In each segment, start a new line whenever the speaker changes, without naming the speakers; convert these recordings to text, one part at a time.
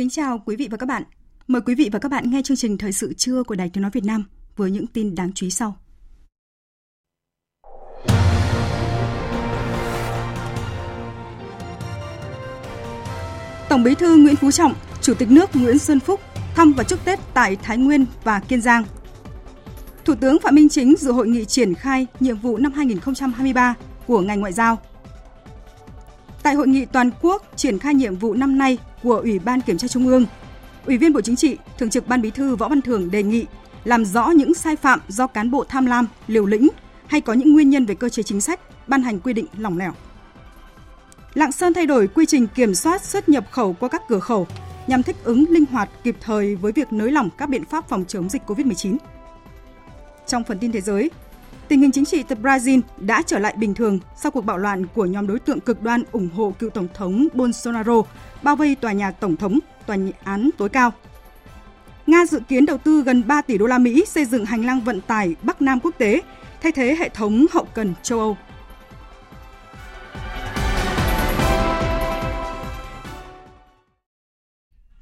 Kính chào quý vị và các bạn. Mời quý vị và các bạn nghe chương trình Thời sự trưa của Đài Tiếng Nói Việt Nam với những tin đáng chú ý sau. Tổng Bí thư Nguyễn Phú Trọng, Chủ tịch nước Nguyễn Xuân Phúc thăm và chúc Tết tại Thái Nguyên và Kiên Giang. Thủ tướng Phạm Minh Chính dự hội nghị triển khai nhiệm vụ năm 2023 của ngành ngoại giao. Tại hội nghị toàn quốc triển khai nhiệm vụ năm nay của Ủy ban Kiểm tra Trung ương, Ủy viên Bộ Chính trị, Thường trực Ban Bí thư Võ Văn Thưởng đề nghị làm rõ những sai phạm do cán bộ tham lam, liều lĩnh hay có những nguyên nhân về cơ chế chính sách, ban hành quy định lỏng lẻo. Lạng Sơn thay đổi quy trình kiểm soát xuất nhập khẩu qua các cửa khẩu nhằm thích ứng linh hoạt kịp thời với việc nới lỏng các biện pháp phòng chống dịch COVID-19. Trong phần tin thế giới, tình hình chính trị tại Brazil đã trở lại bình thường sau cuộc bạo loạn của nhóm đối tượng cực đoan ủng hộ cựu tổng thống Bolsonaro bao vây tòa nhà tổng thống, tòa án tối cao. Nga dự kiến đầu tư gần 3 tỷ đô la Mỹ xây dựng hành lang vận tải Bắc Nam quốc tế, thay thế hệ thống hậu cần châu Âu.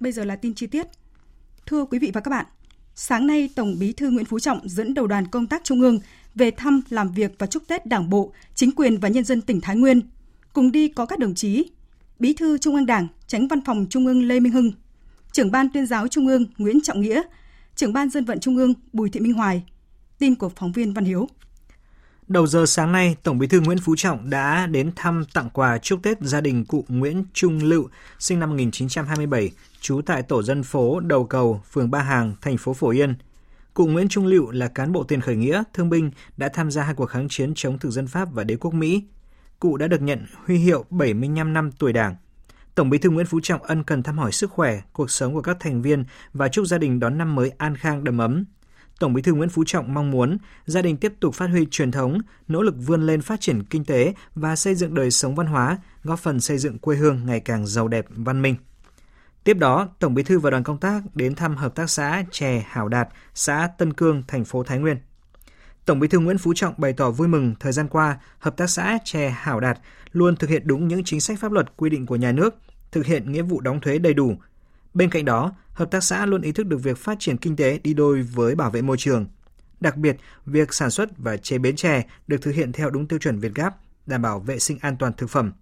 Bây giờ là tin chi tiết. Thưa quý vị và các bạn, sáng nay Tổng Bí thư Nguyễn Phú Trọng dẫn đầu đoàn công tác Trung ương về thăm, làm việc và chúc Tết Đảng bộ, chính quyền và nhân dân tỉnh Thái Nguyên. Cùng đi có các đồng chí Bí thư Trung ương Đảng, Tránh Văn phòng Trung ương Lê Minh Hưng, Trưởng ban Tuyên giáo Trung ương Nguyễn Trọng Nghĩa, Trưởng ban Dân vận Trung ương Bùi Thị Minh Hoài. Tin của phóng viên Văn Hiếu.
Đầu giờ sáng nay, Tổng Bí thư Nguyễn Phú Trọng đã đến thăm tặng quà chúc Tết gia đình cụ Nguyễn Trung Lựu, sinh năm 1927, trú tại tổ dân phố Đầu Cầu, phường Ba Hàng, thành phố Phổ Yên. Cụ Nguyễn Trung Lựu là cán bộ tiền khởi nghĩa, thương binh, đã tham gia hai cuộc kháng chiến chống thực dân Pháp và đế quốc Mỹ. Cụ đã được nhận huy hiệu 75 năm tuổi Đảng. Tổng Bí thư Nguyễn Phú Trọng ân cần thăm hỏi sức khỏe, cuộc sống của các thành viên và chúc gia đình đón năm mới an khang đầm ấm, Tổng Bí thư Nguyễn Phú Trọng mong muốn gia đình tiếp tục phát huy truyền thống, nỗ lực vươn lên phát triển kinh tế và xây dựng đời sống văn hóa, góp phần xây dựng quê hương ngày càng giàu đẹp, văn minh. Tiếp đó, Tổng Bí thư và đoàn công tác đến thăm hợp tác xã chè Hảo Đạt, xã Tân Cương, thành phố Thái Nguyên. Tổng Bí thư Nguyễn Phú Trọng bày tỏ vui mừng thời gian qua, hợp tác xã chè Hảo Đạt luôn thực hiện đúng những chính sách pháp luật quy định của nhà nước, thực hiện nghĩa vụ đóng thuế đầy đủ, Bên cạnh đó, hợp tác xã luôn ý thức được việc phát triển kinh tế đi đôi với bảo vệ môi trường. Đặc biệt, việc sản xuất và chế biến chè được thực hiện theo đúng tiêu chuẩn Việt Gáp, đảm bảo vệ sinh an toàn thực phẩm.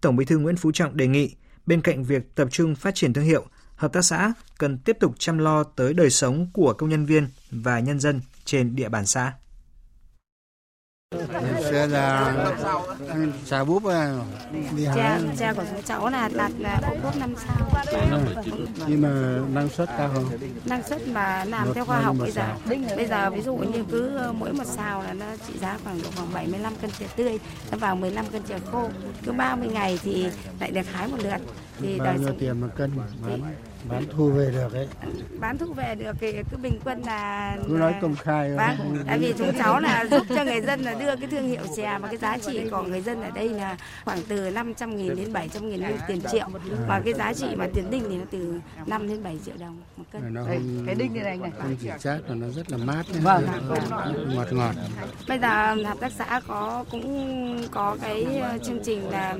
Tổng Bí thư Nguyễn Phú Trọng đề nghị, bên cạnh việc tập trung phát triển thương hiệu, hợp tác xã cần tiếp tục chăm lo tới đời sống của công nhân viên và nhân dân trên địa bàn xã
sẽ là xà búp
đi cha, cha của chúng cháu là đạt là ô cốp năm sao.
Nhưng mà năng suất cao không?
Năng suất mà làm theo khoa học bây giờ. bây giờ ví dụ như cứ mỗi một xào là nó trị giá khoảng độ khoảng 75 cân chè tươi nó vào 15 cân chè khô. Cứ 30 ngày thì lại được hái một lượt.
Thì bao nhiêu tiền một cân bán, bán thu về được ấy.
Bán thu về được thì cứ bình quân là
cứ nói công khai
bán tại vì chúng cháu là giúp cho người dân là đưa cái thương hiệu chè và cái giá trị của người dân ở đây là khoảng từ 500 nghìn đến 700 nghìn lên tiền triệu. Và cái giá trị mà tiền đinh thì nó từ 5 đến 7 triệu đồng một cân.
Nó không, cái đinh này này không chỉ chát là nó rất là mát
vâng.
ngọt ngọt.
Bây giờ hợp tác xã có cũng có cái chương trình là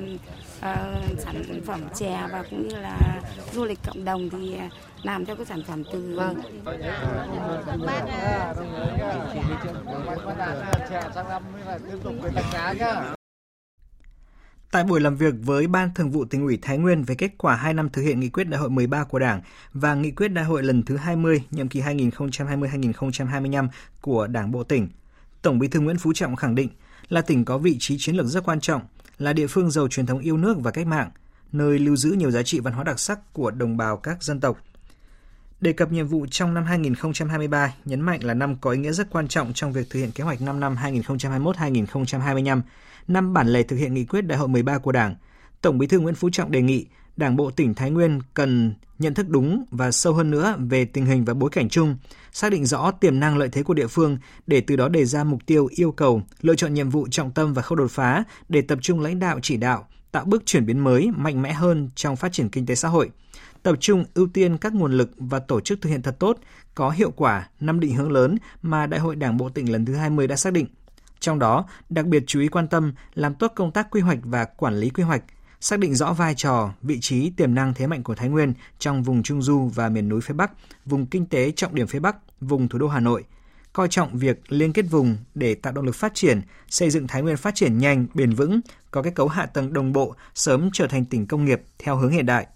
uh, sản phẩm chè và cũng như là du lịch cộng đồng thì làm theo cái sản phẩm từ vâng.
Tại buổi làm việc với Ban Thường vụ tỉnh ủy Thái Nguyên về kết quả 2 năm thực hiện nghị quyết đại hội 13 của Đảng và nghị quyết đại hội lần thứ 20 nhiệm kỳ 2020-2025 của Đảng bộ tỉnh, Tổng Bí thư Nguyễn Phú Trọng khẳng định là tỉnh có vị trí chiến lược rất quan trọng, là địa phương giàu truyền thống yêu nước và cách mạng, nơi lưu giữ nhiều giá trị văn hóa đặc sắc của đồng bào các dân tộc. Đề cập nhiệm vụ trong năm 2023, nhấn mạnh là năm có ý nghĩa rất quan trọng trong việc thực hiện kế hoạch 5 năm 2021-2025, năm bản lề thực hiện nghị quyết đại hội 13 của Đảng. Tổng Bí thư Nguyễn Phú Trọng đề nghị Đảng bộ tỉnh Thái Nguyên cần nhận thức đúng và sâu hơn nữa về tình hình và bối cảnh chung, xác định rõ tiềm năng lợi thế của địa phương để từ đó đề ra mục tiêu, yêu cầu, lựa chọn nhiệm vụ trọng tâm và khâu đột phá để tập trung lãnh đạo chỉ đạo, tạo bước chuyển biến mới, mạnh mẽ hơn trong phát triển kinh tế xã hội. Tập trung ưu tiên các nguồn lực và tổ chức thực hiện thật tốt, có hiệu quả năm định hướng lớn mà Đại hội Đảng bộ tỉnh lần thứ 20 đã xác định. Trong đó, đặc biệt chú ý quan tâm làm tốt công tác quy hoạch và quản lý quy hoạch, xác định rõ vai trò, vị trí, tiềm năng thế mạnh của Thái Nguyên trong vùng Trung Du và miền núi phía Bắc, vùng kinh tế trọng điểm phía Bắc, vùng thủ đô Hà Nội, coi trọng việc liên kết vùng để tạo động lực phát triển, xây dựng Thái Nguyên phát triển nhanh, bền vững, có kết cấu hạ tầng đồng bộ, sớm trở thành tỉnh công nghiệp theo hướng hiện đại.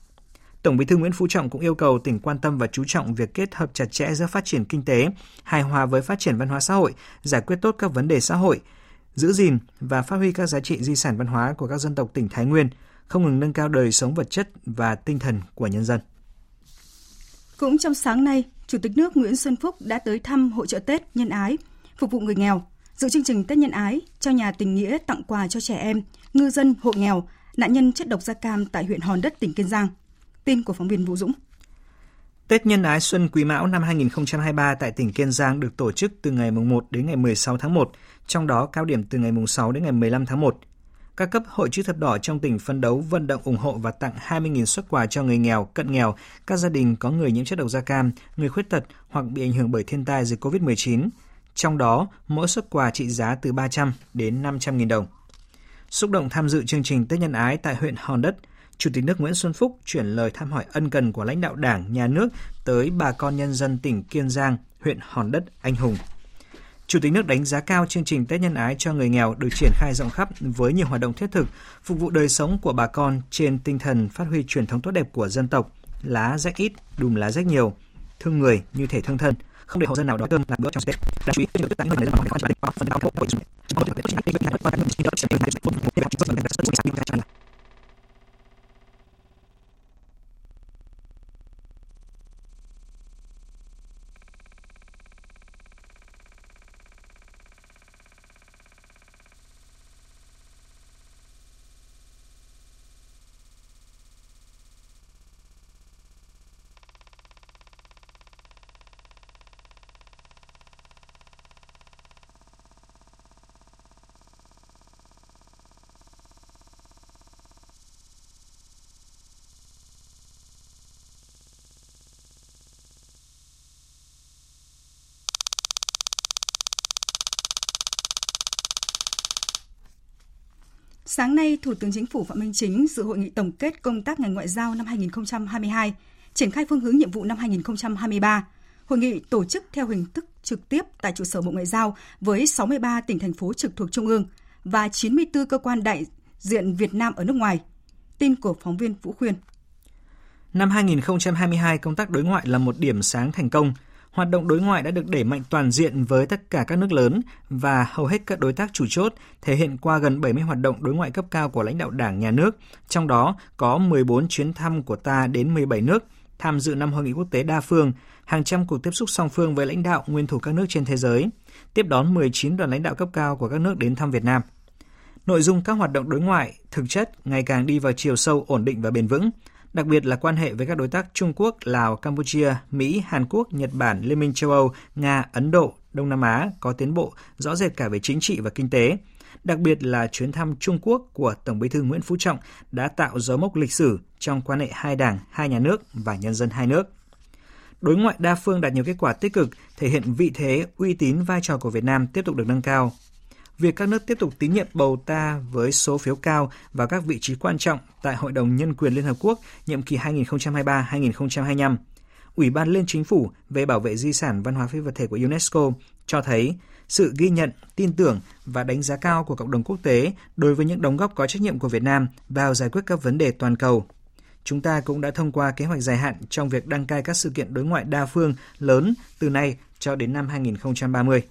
Tổng Bí thư Nguyễn Phú Trọng cũng yêu cầu tỉnh quan tâm và chú trọng việc kết hợp chặt chẽ giữa phát triển kinh tế, hài hòa với phát triển văn hóa xã hội, giải quyết tốt các vấn đề xã hội, giữ gìn và phát huy các giá trị di sản văn hóa của các dân tộc tỉnh Thái Nguyên, không ngừng nâng cao đời sống vật chất và tinh thần của nhân dân.
Cũng trong sáng nay, Chủ tịch nước Nguyễn Xuân Phúc đã tới thăm hội trợ Tết nhân ái, phục vụ người nghèo, dự chương trình Tết nhân ái cho nhà tình nghĩa tặng quà cho trẻ em, ngư dân, hộ nghèo, nạn nhân chất độc da cam tại huyện Hòn Đất, tỉnh Kiên Giang. Tin của phóng viên Vũ Dũng.
Tết Nhân ái Xuân Quý Mão năm 2023 tại tỉnh Kiên Giang được tổ chức từ ngày 1 đến ngày 16 tháng 1, trong đó cao điểm từ ngày 6 đến ngày 15 tháng 1. Các cấp hội chữ thập đỏ trong tỉnh phân đấu vận động ủng hộ và tặng 20.000 xuất quà cho người nghèo, cận nghèo, các gia đình có người nhiễm chất độc da cam, người khuyết tật hoặc bị ảnh hưởng bởi thiên tai dịch COVID-19. Trong đó, mỗi xuất quà trị giá từ 300 đến 500.000 đồng. Xúc động tham dự chương trình Tết Nhân Ái tại huyện Hòn Đất, Chủ tịch nước Nguyễn Xuân Phúc chuyển lời thăm hỏi ân cần của lãnh đạo Đảng, Nhà nước tới bà con nhân dân tỉnh Kiên Giang, huyện Hòn Đất, Anh Hùng. Chủ tịch nước đánh giá cao chương trình Tết Nhân Ái cho người nghèo được triển khai rộng khắp với nhiều hoạt động thiết thực, phục vụ đời sống của bà con trên tinh thần phát huy truyền thống tốt đẹp của dân tộc, lá rách ít, đùm lá rách nhiều, thương người như thể thương thân, không để hộ dân nào đói cơm làm bữa trong Tết. Đáng chú ý, chương trình người dân bằng quan trọng phần đạo hội
Sáng nay, Thủ tướng Chính phủ Phạm Minh Chính dự hội nghị tổng kết công tác ngành ngoại giao năm 2022, triển khai phương hướng nhiệm vụ năm 2023. Hội nghị tổ chức theo hình thức trực tiếp tại trụ sở Bộ Ngoại giao với 63 tỉnh thành phố trực thuộc Trung ương và 94 cơ quan đại diện Việt Nam ở nước ngoài. Tin của phóng viên Vũ Khuyên.
Năm 2022, công tác đối ngoại là một điểm sáng thành công – hoạt động đối ngoại đã được đẩy mạnh toàn diện với tất cả các nước lớn và hầu hết các đối tác chủ chốt, thể hiện qua gần 70 hoạt động đối ngoại cấp cao của lãnh đạo Đảng, Nhà nước, trong đó có 14 chuyến thăm của ta đến 17 nước, tham dự năm hội nghị quốc tế đa phương, hàng trăm cuộc tiếp xúc song phương với lãnh đạo nguyên thủ các nước trên thế giới, tiếp đón 19 đoàn lãnh đạo cấp cao của các nước đến thăm Việt Nam. Nội dung các hoạt động đối ngoại thực chất ngày càng đi vào chiều sâu ổn định và bền vững, đặc biệt là quan hệ với các đối tác Trung Quốc, Lào, Campuchia, Mỹ, Hàn Quốc, Nhật Bản, Liên minh châu Âu, Nga, Ấn Độ, Đông Nam Á có tiến bộ rõ rệt cả về chính trị và kinh tế. Đặc biệt là chuyến thăm Trung Quốc của Tổng Bí thư Nguyễn Phú Trọng đã tạo dấu mốc lịch sử trong quan hệ hai đảng, hai nhà nước và nhân dân hai nước. Đối ngoại đa phương đạt nhiều kết quả tích cực, thể hiện vị thế, uy tín, vai trò của Việt Nam tiếp tục được nâng cao, việc các nước tiếp tục tín nhiệm bầu ta với số phiếu cao vào các vị trí quan trọng tại Hội đồng Nhân quyền Liên Hợp Quốc nhiệm kỳ 2023-2025. Ủy ban Liên Chính phủ về bảo vệ di sản văn hóa phi vật thể của UNESCO cho thấy sự ghi nhận, tin tưởng và đánh giá cao của cộng đồng quốc tế đối với những đóng góp có trách nhiệm của Việt Nam vào giải quyết các vấn đề toàn cầu. Chúng ta cũng đã thông qua kế hoạch dài hạn trong việc đăng cai các sự kiện đối ngoại đa phương lớn từ nay cho đến năm 2030.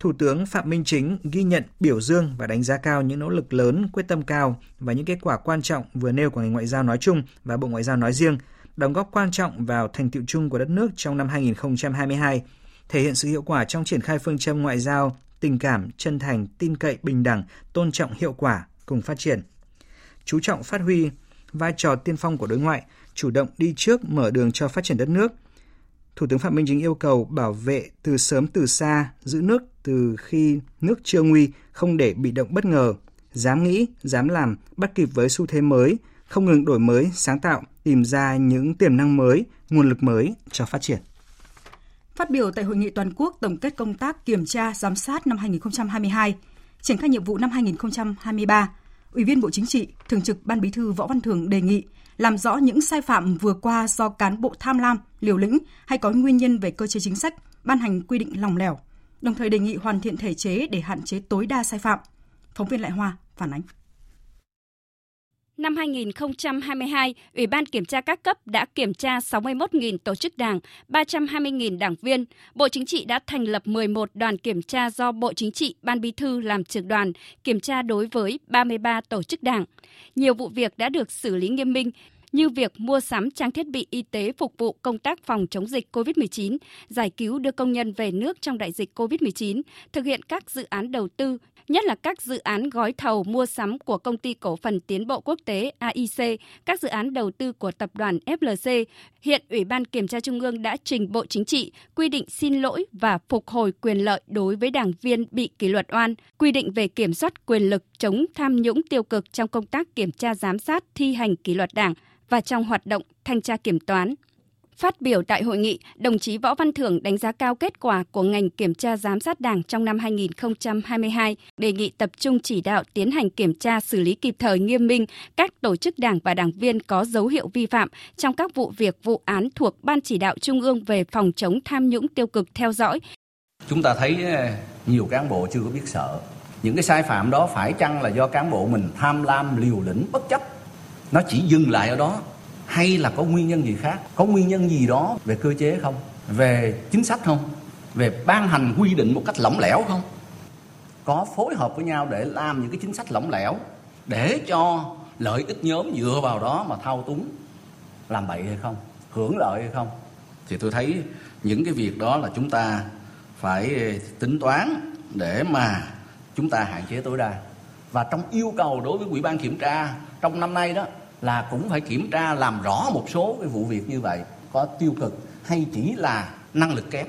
Thủ tướng Phạm Minh Chính ghi nhận, biểu dương và đánh giá cao những nỗ lực lớn, quyết tâm cao và những kết quả quan trọng vừa nêu của ngành ngoại giao nói chung và Bộ Ngoại giao nói riêng, đóng góp quan trọng vào thành tựu chung của đất nước trong năm 2022, thể hiện sự hiệu quả trong triển khai phương châm ngoại giao, tình cảm, chân thành, tin cậy, bình đẳng, tôn trọng hiệu quả, cùng phát triển. Chú trọng phát huy vai trò tiên phong của đối ngoại, chủ động đi trước mở đường cho phát triển đất nước. Thủ tướng Phạm Minh Chính yêu cầu bảo vệ từ sớm từ xa, giữ nước từ khi nước chưa nguy, không để bị động bất ngờ, dám nghĩ, dám làm, bắt kịp với xu thế mới, không ngừng đổi mới, sáng tạo, tìm ra những tiềm năng mới, nguồn lực mới cho phát triển.
Phát biểu tại hội nghị toàn quốc tổng kết công tác kiểm tra giám sát năm 2022, triển khai nhiệm vụ năm 2023, Ủy viên Bộ Chính trị, Thường trực Ban Bí thư Võ Văn Thưởng đề nghị làm rõ những sai phạm vừa qua do cán bộ tham lam, liều lĩnh hay có nguyên nhân về cơ chế chính sách, ban hành quy định lòng lẻo, đồng thời đề nghị hoàn thiện thể chế để hạn chế tối đa sai phạm. Phóng viên Lại Hoa phản ánh.
Năm 2022, Ủy ban Kiểm tra các cấp đã kiểm tra 61.000 tổ chức đảng, 320.000 đảng viên. Bộ Chính trị đã thành lập 11 đoàn kiểm tra do Bộ Chính trị, Ban Bí thư làm trưởng đoàn, kiểm tra đối với 33 tổ chức đảng. Nhiều vụ việc đã được xử lý nghiêm minh, như việc mua sắm trang thiết bị y tế phục vụ công tác phòng chống dịch COVID-19, giải cứu đưa công nhân về nước trong đại dịch COVID-19, thực hiện các dự án đầu tư, nhất là các dự án gói thầu mua sắm của công ty cổ phần tiến bộ quốc tế AIC, các dự án đầu tư của tập đoàn FLC. Hiện Ủy ban Kiểm tra Trung ương đã trình Bộ Chính trị quy định xin lỗi và phục hồi quyền lợi đối với đảng viên bị kỷ luật oan, quy định về kiểm soát quyền lực chống tham nhũng tiêu cực trong công tác kiểm tra giám sát thi hành kỷ luật đảng và trong hoạt động thanh tra kiểm toán. Phát biểu tại hội nghị, đồng chí Võ Văn Thưởng đánh giá cao kết quả của ngành kiểm tra giám sát Đảng trong năm 2022, đề nghị tập trung chỉ đạo tiến hành kiểm tra xử lý kịp thời nghiêm minh các tổ chức đảng và đảng viên có dấu hiệu vi phạm trong các vụ việc vụ án thuộc Ban chỉ đạo Trung ương về phòng chống tham nhũng tiêu cực theo dõi.
Chúng ta thấy ờ, nhiều cán bộ chưa có biết sợ. Những cái sai phạm đó phải chăng là do cán bộ mình tham lam liều lĩnh bất chấp nó chỉ dừng lại ở đó hay là có nguyên nhân gì khác? Có nguyên nhân gì đó về cơ chế không? Về chính sách không? Về ban hành quy định một cách lỏng lẻo không? Có phối hợp với nhau để làm những cái chính sách lỏng lẻo để cho lợi ích nhóm dựa vào đó mà thao túng, làm bậy hay không? Hưởng lợi hay không? Thì tôi thấy những cái việc đó là chúng ta phải ờ, tính toán để mà chúng ta hạn chế tối đa. Và trong yêu cầu đối với ủy ban kiểm tra, trong năm nay đó là cũng phải kiểm tra làm rõ một số cái vụ việc như vậy có tiêu cực hay chỉ là năng lực kém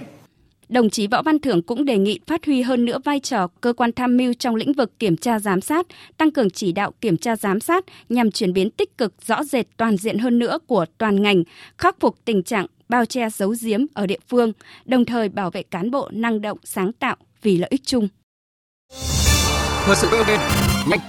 Đồng chí Võ Văn Thưởng cũng đề nghị phát huy hơn nữa vai trò cơ quan tham mưu trong lĩnh vực kiểm tra giám sát, tăng cường chỉ đạo kiểm tra giám sát nhằm chuyển biến tích cực rõ rệt toàn diện hơn nữa của toàn ngành, khắc phục tình trạng bao che giấu giếm ở địa phương, đồng thời bảo vệ cán bộ năng động sáng tạo vì lợi ích chung. Thời sự nhanh,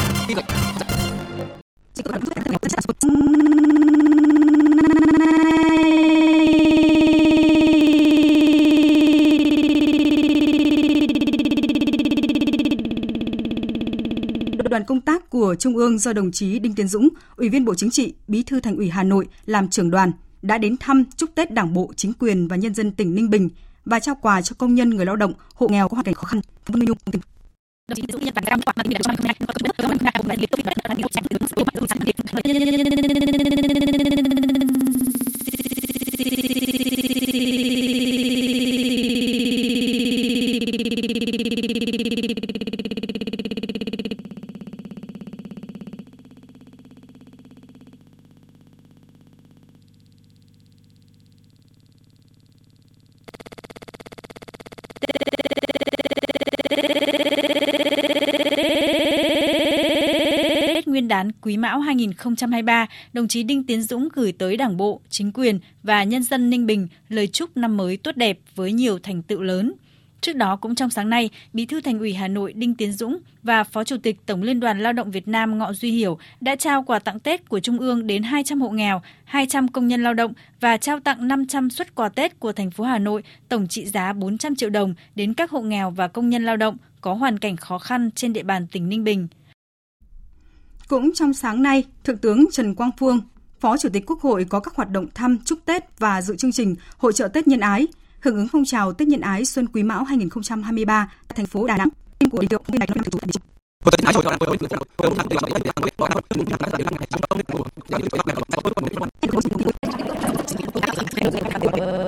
đoàn công tác của Trung ương do đồng chí Đinh Tiến Dũng, Ủy viên Bộ Chính trị, Bí thư Thành ủy Hà Nội làm trưởng đoàn đã đến thăm chúc Tết Đảng bộ, chính quyền và nhân dân tỉnh Ninh Bình và trao quà cho công nhân người lao động, hộ nghèo có hoàn cảnh khó khăn. Vâng Nhung Đồng chí Dũng nhận bản cam quả mà mình đã trong năm có chút không nào mà liên tục là nhiều chẳng đứng số mà chẳng điện.
Đán Quý Mão 2023, đồng chí Đinh Tiến Dũng gửi tới Đảng bộ, chính quyền và nhân dân Ninh Bình lời chúc năm mới tốt đẹp với nhiều thành tựu lớn. Trước đó cũng trong sáng nay, Bí thư Thành ủy Hà Nội Đinh Tiến Dũng và Phó Chủ tịch Tổng Liên đoàn Lao động Việt Nam Ngọ Duy Hiểu đã trao quà tặng Tết của Trung ương đến 200 hộ nghèo, 200 công nhân lao động và trao tặng 500 suất quà Tết của thành phố Hà Nội tổng trị giá 400 triệu đồng đến các hộ nghèo và công nhân lao động có hoàn cảnh khó khăn trên địa bàn tỉnh Ninh Bình.
Cũng trong sáng nay, Thượng tướng Trần Quang Phương, Phó Chủ tịch Quốc hội có các hoạt động thăm chúc Tết và dự chương trình hội trợ Tết nhân ái hưởng ứng phong trào Tết Nhân ái Xuân Quý Mão 2023, tại thành phố Đà Nẵng. Tin của điều này
công đoàn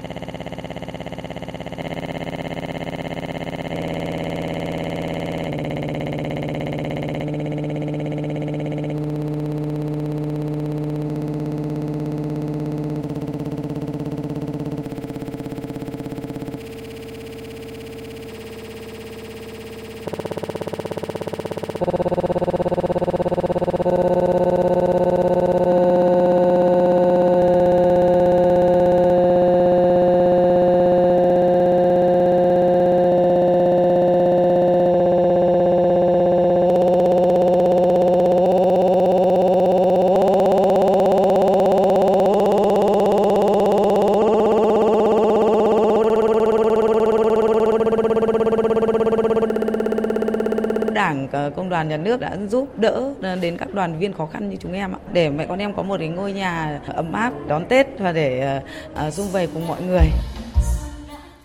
nước đã giúp đỡ đến các đoàn viên khó khăn như chúng em để mẹ con em có một cái ngôi nhà ấm áp, đón Tết và để ờ, ờ, dung vầy cùng mọi người.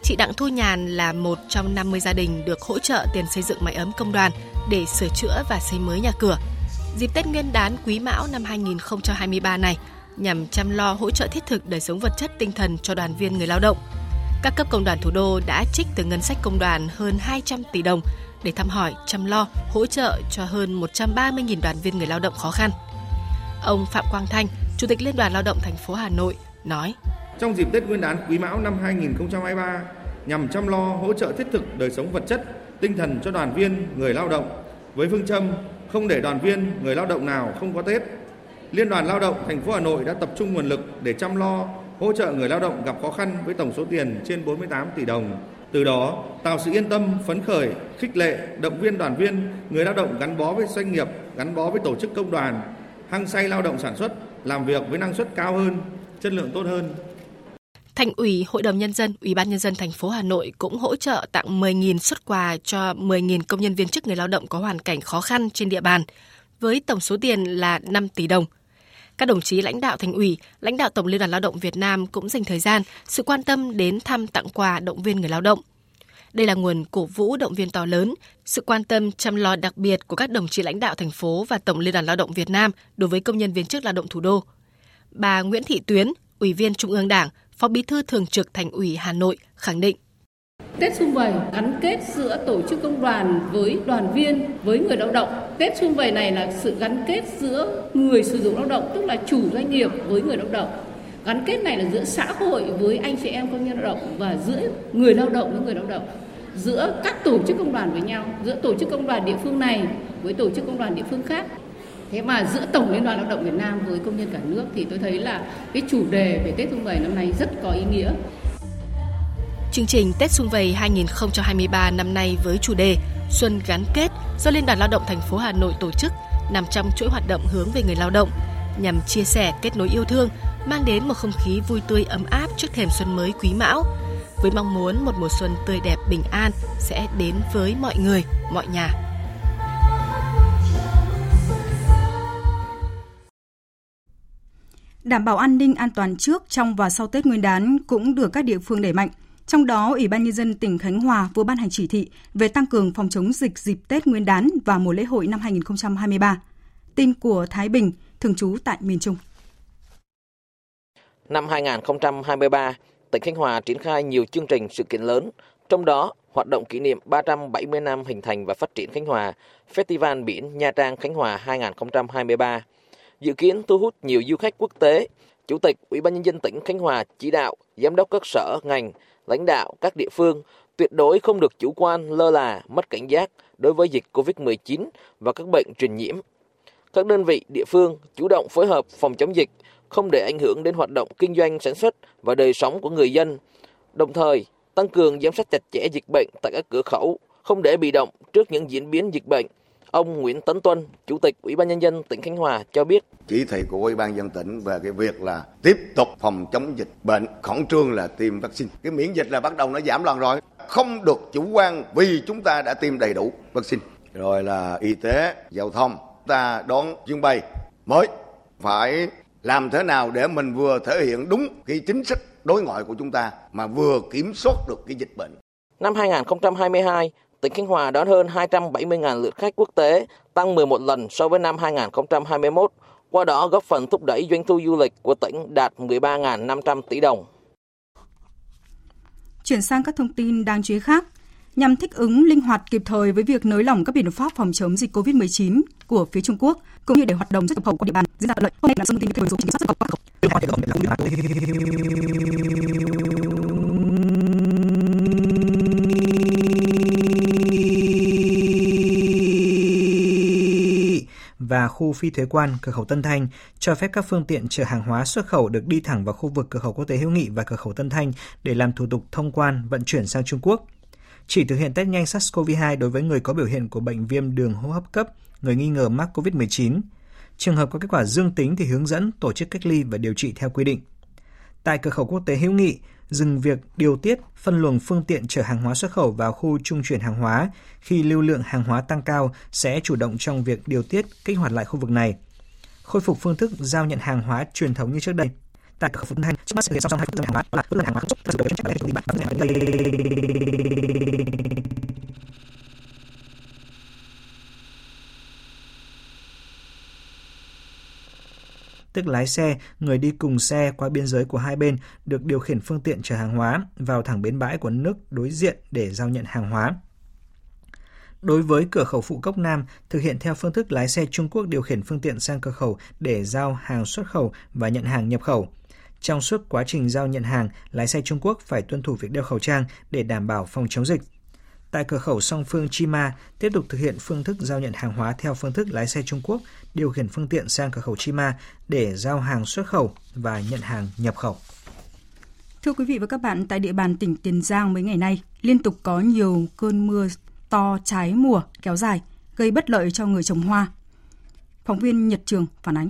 Chị Đặng Thu Nhàn là một trong 50 gia đình được hỗ trợ tiền xây dựng mái ấm công đoàn để sửa chữa và xây mới nhà cửa. Dịp Tết Nguyên đán Quý Mão năm 2023 này nhằm chăm lo hỗ trợ thiết thực đời sống vật chất tinh thần cho đoàn viên người lao động. Các cấp công đoàn thủ đô đã trích từ ngân sách công đoàn hơn 200 tỷ đồng để thăm hỏi, chăm lo, hỗ trợ cho hơn 130.000 đoàn viên người lao động khó khăn. Ông Phạm Quang Thanh, Chủ tịch Liên đoàn Lao động thành phố Hà Nội nói:
Trong dịp Tết Nguyên đán Quý Mão năm 2023, nhằm chăm lo hỗ trợ thiết thực đời sống vật chất, tinh thần cho đoàn viên người lao động với phương châm không để đoàn viên người lao động nào không có Tết. Liên đoàn Lao động thành phố Hà Nội đã tập trung nguồn lực để chăm lo hỗ trợ người lao động gặp khó khăn với tổng số tiền trên 48 tỷ đồng từ đó tạo sự yên tâm, phấn khởi, khích lệ, động viên đoàn viên, người lao động gắn bó với doanh nghiệp, gắn bó với tổ chức công đoàn, hăng say lao động sản xuất, làm việc với năng suất cao hơn, chất lượng tốt hơn.
Thành ủy, Hội đồng nhân dân, Ủy ban nhân dân thành phố Hà Nội cũng hỗ trợ tặng 10.000 xuất quà cho 10.000 công nhân viên chức người lao động có hoàn cảnh khó khăn trên địa bàn với tổng số tiền là 5 tỷ đồng. Các đồng chí lãnh đạo thành ủy, lãnh đạo Tổng Liên đoàn Lao động Việt Nam cũng dành thời gian, sự quan tâm đến thăm tặng quà động viên người lao động. Đây là nguồn cổ vũ động viên to lớn, sự quan tâm chăm lo đặc biệt của các đồng chí lãnh đạo thành phố và Tổng Liên đoàn Lao động Việt Nam đối với công nhân viên chức lao động thủ đô. Bà Nguyễn Thị Tuyến, Ủy viên Trung ương Đảng, Phó Bí thư Thường trực Thành ủy Hà Nội khẳng định
Tết Xuân Vầy gắn kết giữa tổ chức công đoàn với đoàn viên với người lao động. Tết Xuân Vầy này là sự gắn kết giữa người sử dụng lao động tức là chủ doanh nghiệp với người lao động. Gắn kết này là giữa xã hội với anh chị em công nhân lao động và giữa người lao động với người lao động giữa các tổ chức công đoàn với nhau, giữa tổ chức công đoàn địa phương này với tổ chức công đoàn địa phương khác. Thế mà giữa Tổng Liên đoàn Lao động Việt Nam với công nhân cả nước thì tôi thấy là cái chủ đề về Tết Xuân Vầy năm nay rất có ý nghĩa.
Chương trình Tết Xuân Vầy 2023 năm nay với chủ đề Xuân gắn kết do Liên đoàn Lao động thành phố Hà Nội tổ chức nằm trong chuỗi hoạt động hướng về người lao động nhằm chia sẻ kết nối yêu thương, mang đến một không khí vui tươi ấm áp trước thềm xuân mới quý mão với mong muốn một mùa xuân tươi đẹp bình an sẽ đến với mọi người, mọi nhà.
Đảm bảo an ninh an toàn trước, trong và sau Tết Nguyên đán cũng được các địa phương đẩy mạnh. Trong đó, Ủy ban Nhân dân tỉnh Khánh Hòa vừa ban hành chỉ thị về tăng cường phòng chống dịch dịp Tết Nguyên đán và mùa lễ hội năm 2023. Tin của Thái Bình, thường trú tại miền Trung.
Năm 2023, tỉnh Khánh Hòa triển khai nhiều chương trình sự kiện lớn, trong đó hoạt động kỷ niệm 370 năm hình thành và phát triển Khánh Hòa, Festival Biển Nha Trang Khánh Hòa 2023. Dự kiến thu hút nhiều du khách quốc tế. Chủ tịch Ủy ban nhân dân tỉnh Khánh Hòa chỉ đạo giám đốc các sở ngành lãnh đạo các địa phương Tuyệt đối không được chủ quan, lơ là, mất cảnh giác đối với dịch COVID-19 và các bệnh truyền nhiễm. Các đơn vị địa phương chủ động phối hợp phòng chống dịch, không để ảnh hưởng đến hoạt động kinh doanh sản xuất và đời sống của người dân. Đồng thời, tăng cường giám sát chặt chẽ dịch bệnh tại các cửa khẩu, không để bị động trước những diễn biến dịch bệnh. Ông Nguyễn Tấn Tuân, Chủ tịch Ủy ban nhân dân tỉnh Khánh Hòa cho biết:
Chỉ thị của Ủy ban dân tỉnh về cái việc là tiếp tục phòng chống dịch bệnh, khẩn trương là tiêm vaccine. Cái miễn dịch là bắt đầu nó giảm lần rồi, không được chủ quan vì chúng ta đã tiêm đầy đủ vaccine. Rồi là y tế, giao thông, ta đón chuyến bay mới phải làm thế nào để mình vừa thể hiện đúng cái chính sách đối ngoại của chúng ta mà vừa kiểm soát được cái dịch bệnh.
Năm 2022, tỉnh Khánh Hòa đón hơn 270.000 lượt khách quốc tế, tăng 11 lần so với năm 2021. Qua đó góp phần thúc đẩy doanh thu du lịch của tỉnh đạt 13.500 tỷ đồng.
Chuyển sang các thông tin đáng chú ý khác, nhằm thích ứng linh hoạt kịp thời với việc nới lỏng các biện pháp phòng chống dịch COVID-19 của phía Trung Quốc cũng như để hoạt động xuất nhập khẩu qua địa bàn diễn ra thuận lợi. Hôm nay là thông tin về số chính sách xuất khẩu.
Khu phi thuế quan cửa khẩu Tân Thanh cho phép các phương tiện chở hàng hóa xuất khẩu được đi thẳng vào khu vực cửa khẩu quốc tế Hữu Nghị và cửa khẩu Tân Thanh để làm thủ tục thông quan vận chuyển sang Trung Quốc. Chỉ thực hiện test nhanh SARS-CoV-2 đối với người có biểu hiện của bệnh viêm đường hô hấp cấp, người nghi ngờ mắc COVID-19. Trường hợp có kết quả dương tính thì hướng dẫn tổ chức cách ly và điều trị theo quy định. Tại cửa khẩu quốc tế Hữu Nghị, dừng việc điều tiết, phân luồng phương tiện chở hàng hóa xuất khẩu vào khu trung chuyển hàng hóa khi lưu lượng hàng hóa tăng cao sẽ chủ động trong việc điều tiết kích hoạt lại khu vực này. Khôi phục phương thức giao nhận hàng hóa truyền thống như trước đây. Tại cửa khẩu Phụng Thanh, trước mắt thực hiện song song hai phương hàng hóa là phương hàng hóa xuất sự tức lái xe, người đi cùng xe qua biên giới của hai bên được điều khiển phương tiện chở hàng hóa vào thẳng bến bãi của nước đối diện để giao nhận hàng hóa. Đối với cửa khẩu phụ Cốc Nam, thực hiện theo phương thức lái xe Trung Quốc điều khiển phương tiện sang cửa khẩu để giao hàng xuất khẩu và nhận hàng nhập khẩu. Trong suốt quá trình giao nhận hàng, lái xe Trung Quốc phải tuân thủ việc đeo khẩu trang để đảm bảo phòng chống dịch. Tại cửa khẩu song phương Chima, tiếp tục thực hiện phương thức giao nhận hàng hóa theo phương thức lái xe Trung Quốc điều khiển phương tiện sang cửa khẩu Chima để giao hàng xuất khẩu và nhận hàng nhập khẩu.
Thưa quý vị và các bạn, tại địa bàn tỉnh Tiền Giang mấy ngày nay, liên tục có nhiều cơn mưa to trái mùa kéo dài, gây bất lợi cho người trồng hoa. Phóng viên Nhật Trường phản ánh.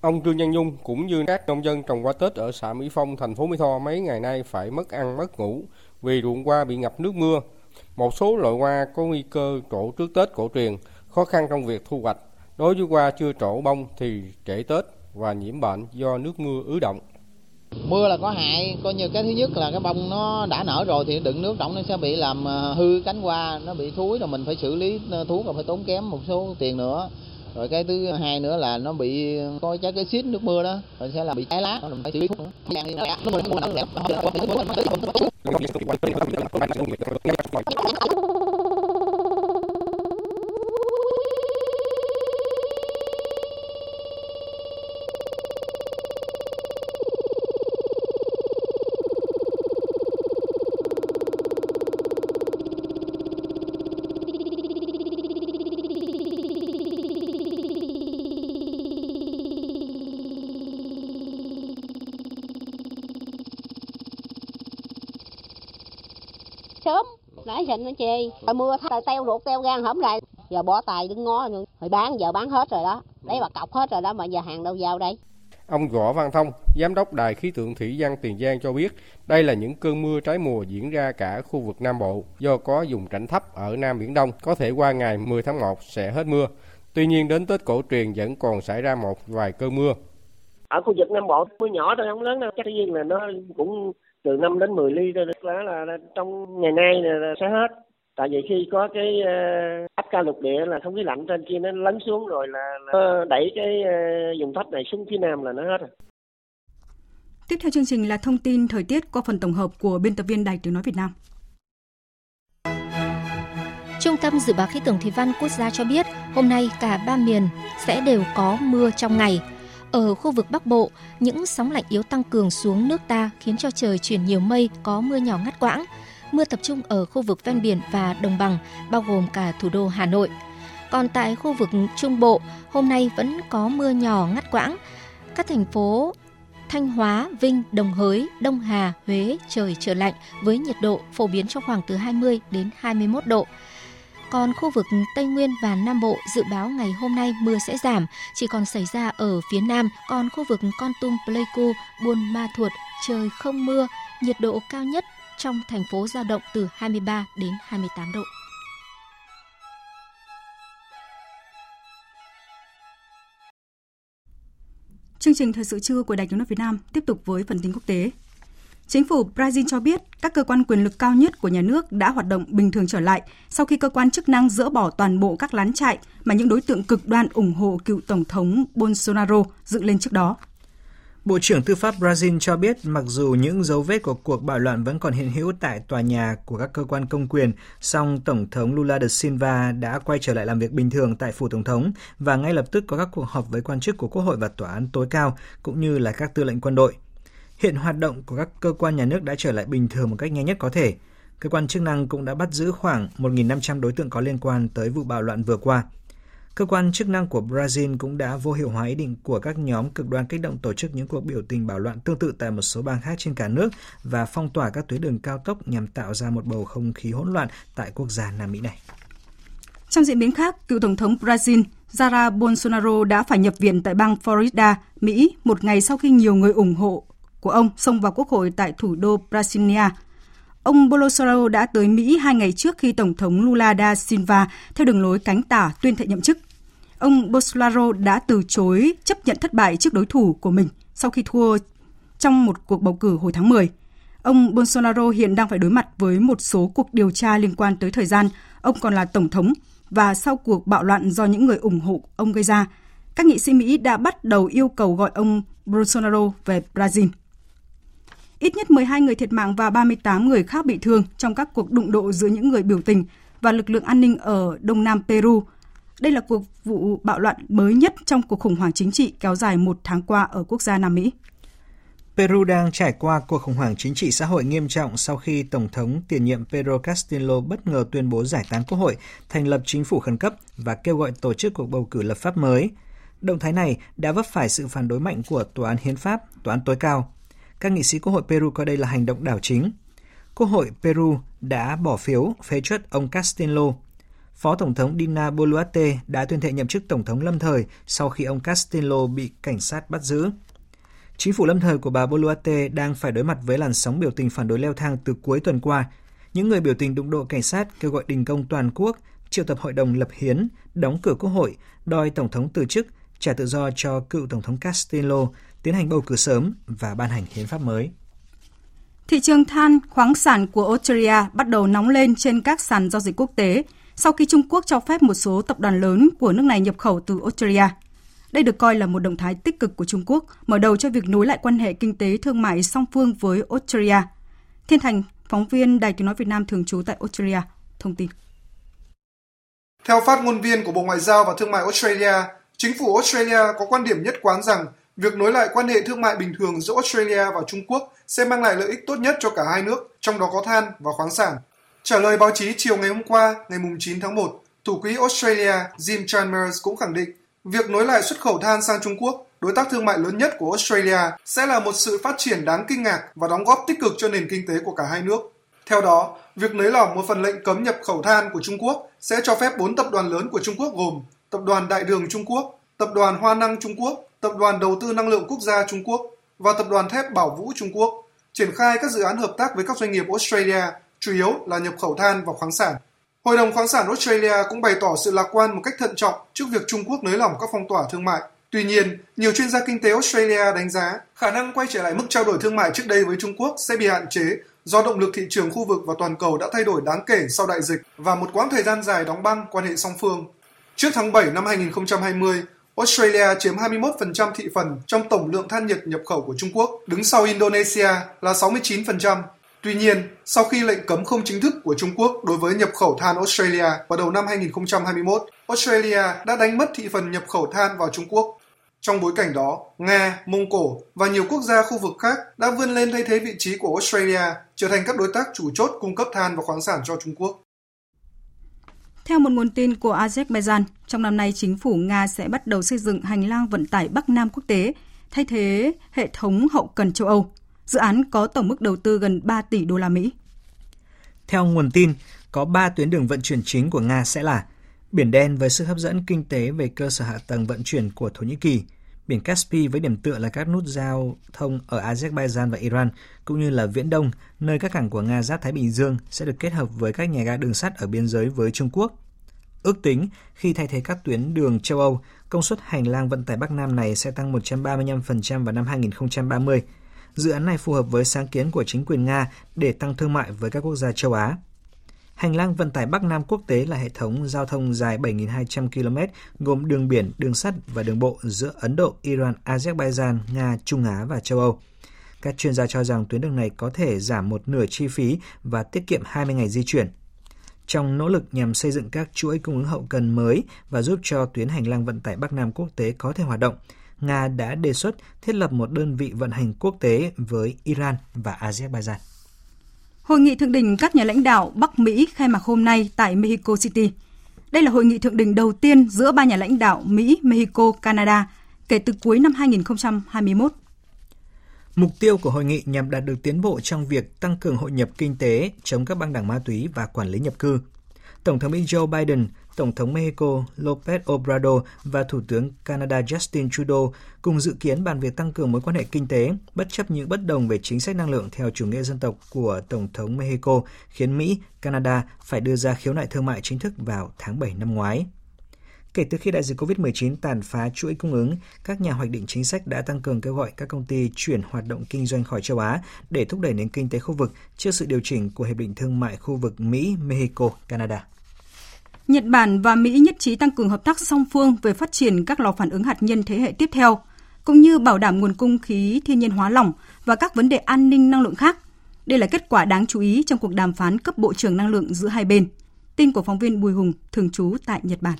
Ông Trương Văn Nhung cũng như các nông dân trồng hoa Tết ở xã Mỹ Phong, thành phố Mỹ Tho mấy ngày nay phải mất ăn mất ngủ vì ruộng hoa bị ngập nước mưa. Một số loại hoa có nguy cơ trổ trước Tết cổ truyền, khó khăn trong việc thu hoạch. Đối với hoa chưa trổ bông thì trễ Tết và nhiễm bệnh do nước mưa ứ động.
Mưa là có hại, coi như cái thứ nhất là cái bông nó đã nở rồi thì đựng nước động nó sẽ bị làm ờ, hư cánh hoa, nó bị thúi rồi mình phải xử lý thúi thuốc và phải tốn kém một số tiền nữa rồi cái thứ hai nữa là nó bị có trái cái xít nước mưa đó rồi sẽ là bị trái lá mình phải xử lý thuốc nữa
xịn nó chi rồi mưa thời teo ruột teo gan hổm lại. Giờ bỏ tài đứng ngó rồi bán giờ bán hết rồi đó. Đấy mà cọc hết rồi đó mà giờ hàng đâu vào đây?
Ông Võ Văn Thông, Giám đốc Đài khí tượng Thủy văn Tiền Giang cho biết, đây là những cơn mưa trái mùa diễn ra cả khu vực Nam Bộ. Do có vùng rãnh thấp ở Nam Biển Đông, có thể qua ngày 10 tháng 1 sẽ hết mưa. Tuy nhiên đến Tết cổ truyền vẫn còn xảy ra một vài cơn mưa.
Ở khu vực Nam Bộ mưa nhỏ thôi không lớn đâu, chắc nhiên là nó cũng từ 5 đến 10 ly thôi là, là, là trong ngày nay là, là sẽ hết tại vì khi có cái uh, áp cao lục địa là không khí lạnh trên kia nó lấn xuống rồi là, là đẩy cái uh, vùng thấp này xuống phía nam là nó hết rồi.
Tiếp theo chương trình là thông tin thời tiết qua phần tổng hợp của biên tập viên Đài Tiếng Nói Việt Nam.
Trung tâm Dự báo Khí tượng Thủy văn Quốc gia cho biết hôm nay cả ba miền sẽ đều có mưa trong ngày. Ở khu vực Bắc Bộ, những sóng lạnh yếu tăng cường xuống nước ta khiến cho trời chuyển nhiều mây, có mưa nhỏ ngắt quãng. Mưa tập trung ở khu vực ven biển và đồng bằng, bao gồm cả thủ đô Hà Nội. Còn tại khu vực Trung Bộ, hôm nay vẫn có mưa nhỏ ngắt quãng. Các thành phố Thanh Hóa, Vinh, Đồng Hới, Đông Hà, Huế trời trở lạnh với nhiệt độ phổ biến trong khoảng từ 20 đến 21 độ. Còn khu vực Tây Nguyên và Nam Bộ dự báo ngày hôm nay mưa sẽ giảm, chỉ còn xảy ra ở phía Nam, còn khu vực Con Tum, Pleiku, Buôn Ma Thuột trời không mưa, nhiệt độ cao nhất trong thành phố dao động từ 23 đến 28 độ.
Chương trình thời sự trưa của Đài Tiếng nói Việt Nam tiếp tục với phần tin quốc tế. Chính phủ Brazil cho biết các cơ quan quyền lực cao nhất của nhà nước đã hoạt động bình thường trở lại sau khi cơ quan chức năng dỡ bỏ toàn bộ các lán trại mà những đối tượng cực đoan ủng hộ cựu tổng thống Bolsonaro dựng lên trước đó.
Bộ trưởng Tư pháp Brazil cho biết mặc dù những dấu vết của cuộc bạo loạn vẫn còn hiện hữu tại tòa nhà của các cơ quan công quyền, song Tổng thống Lula da Silva đã quay trở lại làm việc bình thường tại phủ Tổng thống và ngay lập tức có các cuộc họp với quan chức của Quốc hội và Tòa án tối cao, cũng như là các tư lệnh quân đội. Hiện hoạt động của các cơ quan nhà nước đã trở lại bình thường một cách nhanh nhất có thể. Cơ quan chức năng cũng đã bắt giữ khoảng 1.500 đối tượng có liên quan tới vụ bạo loạn vừa qua. Cơ quan chức năng của Brazil cũng đã vô hiệu hóa ý định của các nhóm cực đoan kích động tổ chức những cuộc biểu tình bảo loạn tương tự tại một số bang khác trên cả nước và phong tỏa các tuyến đường cao tốc nhằm tạo ra một bầu không khí hỗn loạn tại quốc gia Nam Mỹ này.
Trong diễn biến khác, cựu Tổng thống Brazil Jair Bolsonaro đã phải nhập viện tại bang Florida, Mỹ, một ngày sau khi nhiều người ủng hộ của ông xông vào quốc hội tại thủ đô Brasilia. Ông Bolsonaro đã tới Mỹ hai ngày trước khi Tổng thống Lula da Silva theo đường lối cánh tả tuyên thệ nhậm chức. Ông Bolsonaro đã từ chối chấp nhận thất bại trước đối thủ của mình sau khi thua trong một cuộc bầu cử hồi tháng 10. Ông Bolsonaro hiện đang phải đối mặt với một số cuộc điều tra liên quan tới thời gian ông còn là tổng thống và sau cuộc bạo loạn do những người ủng hộ ông gây ra, các nghị sĩ Mỹ đã bắt đầu yêu cầu gọi ông Bolsonaro về Brazil. Ít nhất 12 người thiệt mạng và 38 người khác bị thương trong các cuộc đụng độ giữa những người biểu tình và lực lượng an ninh ở Đông Nam Peru. Đây là cuộc vụ bạo loạn mới nhất trong cuộc khủng hoảng chính trị kéo dài một tháng qua ở quốc gia Nam Mỹ.
Peru đang trải qua cuộc khủng hoảng chính trị xã hội nghiêm trọng sau khi Tổng thống tiền nhiệm Pedro Castillo bất ngờ tuyên bố giải tán quốc hội, thành lập chính phủ khẩn cấp và kêu gọi tổ chức cuộc bầu cử lập pháp mới. Động thái này đã vấp phải sự phản đối mạnh của Tòa án Hiến pháp, Tòa án tối cao các nghị sĩ Quốc hội Peru coi đây là hành động đảo chính. Quốc hội Peru đã bỏ phiếu phế chuất ông Castillo. Phó Tổng thống Dina Boluarte đã tuyên thệ nhậm chức Tổng thống lâm thời sau khi ông Castillo bị cảnh sát bắt giữ. Chính phủ lâm thời của bà Boluarte đang phải đối mặt với làn sóng biểu tình phản đối leo thang từ cuối tuần qua. Những người biểu tình đụng độ cảnh sát kêu gọi đình công toàn quốc, triệu tập hội đồng lập hiến, đóng cửa quốc hội, đòi Tổng thống từ chức, trả tự do cho cựu Tổng thống Castillo tiến hành bầu cử sớm và ban hành hiến pháp mới.
Thị trường than khoáng sản của Australia bắt đầu nóng lên trên các sàn giao dịch quốc tế sau khi Trung Quốc cho phép một số tập đoàn lớn của nước này nhập khẩu từ Australia. Đây được coi là một động thái tích cực của Trung Quốc, mở đầu cho việc nối lại quan hệ kinh tế thương mại song phương với Australia. Thiên Thành, phóng viên Đài Tiếng Nói Việt Nam thường trú tại Australia, thông tin.
Theo phát ngôn viên của Bộ Ngoại giao và Thương mại Australia, chính phủ Australia có quan điểm nhất quán rằng Việc nối lại quan hệ thương mại bình thường giữa Australia và Trung Quốc sẽ mang lại lợi ích tốt nhất cho cả hai nước, trong đó có than và khoáng sản. Trả lời báo chí chiều ngày hôm qua, ngày 9 tháng 1, Thủ quỹ Australia Jim Chalmers cũng khẳng định việc nối lại xuất khẩu than sang Trung Quốc, đối tác thương mại lớn nhất của Australia, sẽ là một sự phát triển đáng kinh ngạc và đóng góp tích cực cho nền kinh tế của cả hai nước. Theo đó, việc nới lỏng một phần lệnh cấm nhập khẩu than của Trung Quốc sẽ cho phép bốn tập đoàn lớn của Trung Quốc gồm Tập đoàn Đại đường Trung Quốc, Tập đoàn Hoa năng Trung Quốc, Tập đoàn Đầu tư Năng lượng Quốc gia Trung Quốc và Tập đoàn Thép Bảo Vũ Trung Quốc triển khai các dự án hợp tác với các doanh nghiệp Australia, chủ yếu là nhập khẩu than và khoáng sản. Hội đồng khoáng sản Australia cũng bày tỏ sự lạc quan một cách thận trọng trước việc Trung Quốc nới lỏng các phong tỏa thương mại. Tuy nhiên, nhiều chuyên gia kinh tế Australia đánh giá khả năng quay trở lại mức trao đổi thương mại trước đây với Trung Quốc sẽ bị hạn chế do động lực thị trường khu vực và toàn cầu đã thay đổi đáng kể sau đại dịch và một quãng thời gian dài đóng băng quan hệ song phương. Trước tháng 7 năm 2020, Australia chiếm 21% thị phần trong tổng lượng than nhiệt nhập khẩu của Trung Quốc, đứng sau Indonesia là 69%. Tuy nhiên, sau khi lệnh cấm không chính thức của Trung Quốc đối với nhập khẩu than Australia vào đầu năm 2021, Australia đã đánh mất thị phần nhập khẩu than vào Trung Quốc. Trong bối cảnh đó, Nga, Mông Cổ và nhiều quốc gia khu vực khác đã vươn lên thay thế vị trí của Australia trở thành các đối tác chủ chốt cung cấp than và khoáng sản cho Trung Quốc.
Theo một nguồn tin của Azerbaijan, trong năm nay chính phủ Nga sẽ bắt đầu xây dựng hành lang vận tải Bắc Nam quốc tế, thay thế hệ thống hậu cần châu Âu. Dự án có tổng mức đầu tư gần 3 tỷ đô la Mỹ.
Theo nguồn tin, có 3 tuyến đường vận chuyển chính của Nga sẽ là Biển Đen với sức hấp dẫn kinh tế về cơ sở hạ tầng vận chuyển của Thổ Nhĩ Kỳ, biển Caspi với điểm tựa là các nút giao thông ở Azerbaijan và Iran, cũng như là Viễn Đông, nơi các cảng của Nga giáp Thái Bình Dương sẽ được kết hợp với các nhà ga đường sắt ở biên giới với Trung Quốc. Ước tính, khi thay thế các tuyến đường châu Âu, công suất hành lang vận tải Bắc Nam này sẽ tăng 135% vào năm 2030. Dự án này phù hợp với sáng kiến của chính quyền Nga để tăng thương mại với các quốc gia châu Á. Hành lang vận tải Bắc Nam quốc tế là hệ thống giao thông dài 7.200 km gồm đường biển, đường sắt và đường bộ giữa Ấn Độ, Iran, Azerbaijan, Nga, Trung Á và châu Âu. Các chuyên gia cho rằng tuyến đường này có thể giảm một nửa chi phí và tiết kiệm 20 ngày di chuyển. Trong nỗ lực nhằm xây dựng các chuỗi cung ứng hậu cần mới và giúp cho tuyến hành lang vận tải Bắc Nam quốc tế có thể hoạt động, Nga đã đề xuất thiết lập một đơn vị vận hành quốc tế với Iran và Azerbaijan.
Hội nghị thượng đỉnh các nhà lãnh đạo Bắc Mỹ khai mạc hôm nay tại Mexico City. Đây là hội nghị thượng đỉnh đầu tiên giữa ba nhà lãnh đạo Mỹ, Mexico, Canada kể từ cuối năm 2021.
Mục tiêu của hội nghị nhằm đạt được tiến bộ trong việc tăng cường hội nhập kinh tế, chống các băng đảng ma túy và quản lý nhập cư. Tổng thống Mỹ Joe Biden, Tổng thống Mexico López Obrador và Thủ tướng Canada Justin Trudeau cùng dự kiến bàn việc tăng cường mối quan hệ kinh tế, bất chấp những bất đồng về chính sách năng lượng theo chủ nghĩa dân tộc của Tổng thống Mexico, khiến Mỹ, Canada phải đưa ra khiếu nại thương mại chính thức vào tháng 7 năm ngoái. Kể từ khi đại dịch COVID-19 tàn phá chuỗi cung ứng, các nhà hoạch định chính sách đã tăng cường kêu gọi các công ty chuyển hoạt động kinh doanh khỏi châu Á để thúc đẩy nền kinh tế khu vực trước sự điều chỉnh của Hiệp định Thương mại khu vực Mỹ-Mexico-Canada.
Nhật Bản và Mỹ nhất trí tăng cường hợp tác song phương về phát triển các lò phản ứng hạt nhân thế hệ tiếp theo, cũng như bảo đảm nguồn cung khí thiên nhiên hóa lỏng và các vấn đề an ninh năng lượng khác. Đây là kết quả đáng chú ý trong cuộc đàm phán cấp bộ trưởng năng lượng giữa hai bên. Tin của phóng viên Bùi Hùng, thường trú tại Nhật Bản.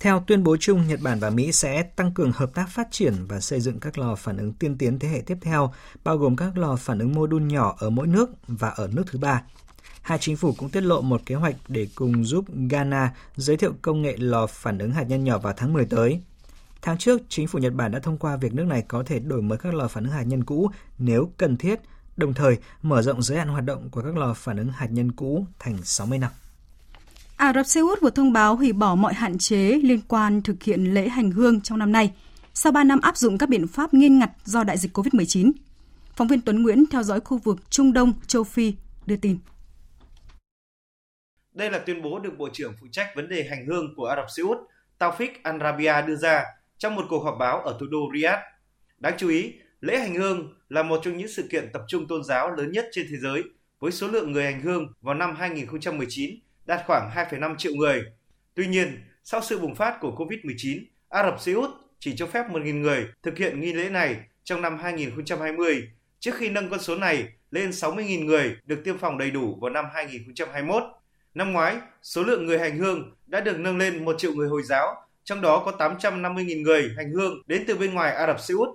Theo tuyên bố chung, Nhật Bản và Mỹ sẽ tăng cường hợp tác phát triển và xây dựng các lò phản ứng tiên tiến thế hệ tiếp theo, bao gồm các lò phản ứng mô đun nhỏ ở mỗi nước và ở nước thứ ba. Hai chính phủ cũng tiết lộ một kế hoạch để cùng giúp Ghana giới thiệu công nghệ lò phản ứng hạt nhân nhỏ vào tháng 10 tới. Tháng trước, chính phủ Nhật Bản đã thông qua việc nước này có thể đổi mới các lò phản ứng hạt nhân cũ nếu cần thiết, đồng thời mở rộng giới hạn hoạt động của các lò phản ứng hạt nhân cũ thành 60 năm.
Ả Rập Xê Út vừa thông báo hủy bỏ mọi hạn chế liên quan thực hiện lễ hành hương trong năm nay, sau 3 năm áp dụng các biện pháp nghiêm ngặt do đại dịch COVID-19. Phóng viên Tuấn Nguyễn theo dõi khu vực Trung Đông, châu Phi, đưa tin.
Đây là tuyên bố được Bộ trưởng phụ trách vấn đề hành hương của Ả Rập Xê Út, Taufik Al-Rabia đưa ra trong một cuộc họp báo ở thủ đô Riyadh. Đáng chú ý, lễ hành hương là một trong những sự kiện tập trung tôn giáo lớn nhất trên thế giới, với số lượng người hành hương vào năm 2019 đạt khoảng 2,5 triệu người. Tuy nhiên, sau sự bùng phát của COVID-19, Ả Rập Xê Út chỉ cho phép 1.000 người thực hiện nghi lễ này trong năm 2020, trước khi nâng con số này lên 60.000 người được tiêm phòng đầy đủ vào năm 2021. Năm ngoái, số lượng người hành hương đã được nâng lên 1 triệu người Hồi giáo, trong đó có 850.000 người hành hương đến từ bên ngoài Ả Rập Xê Út.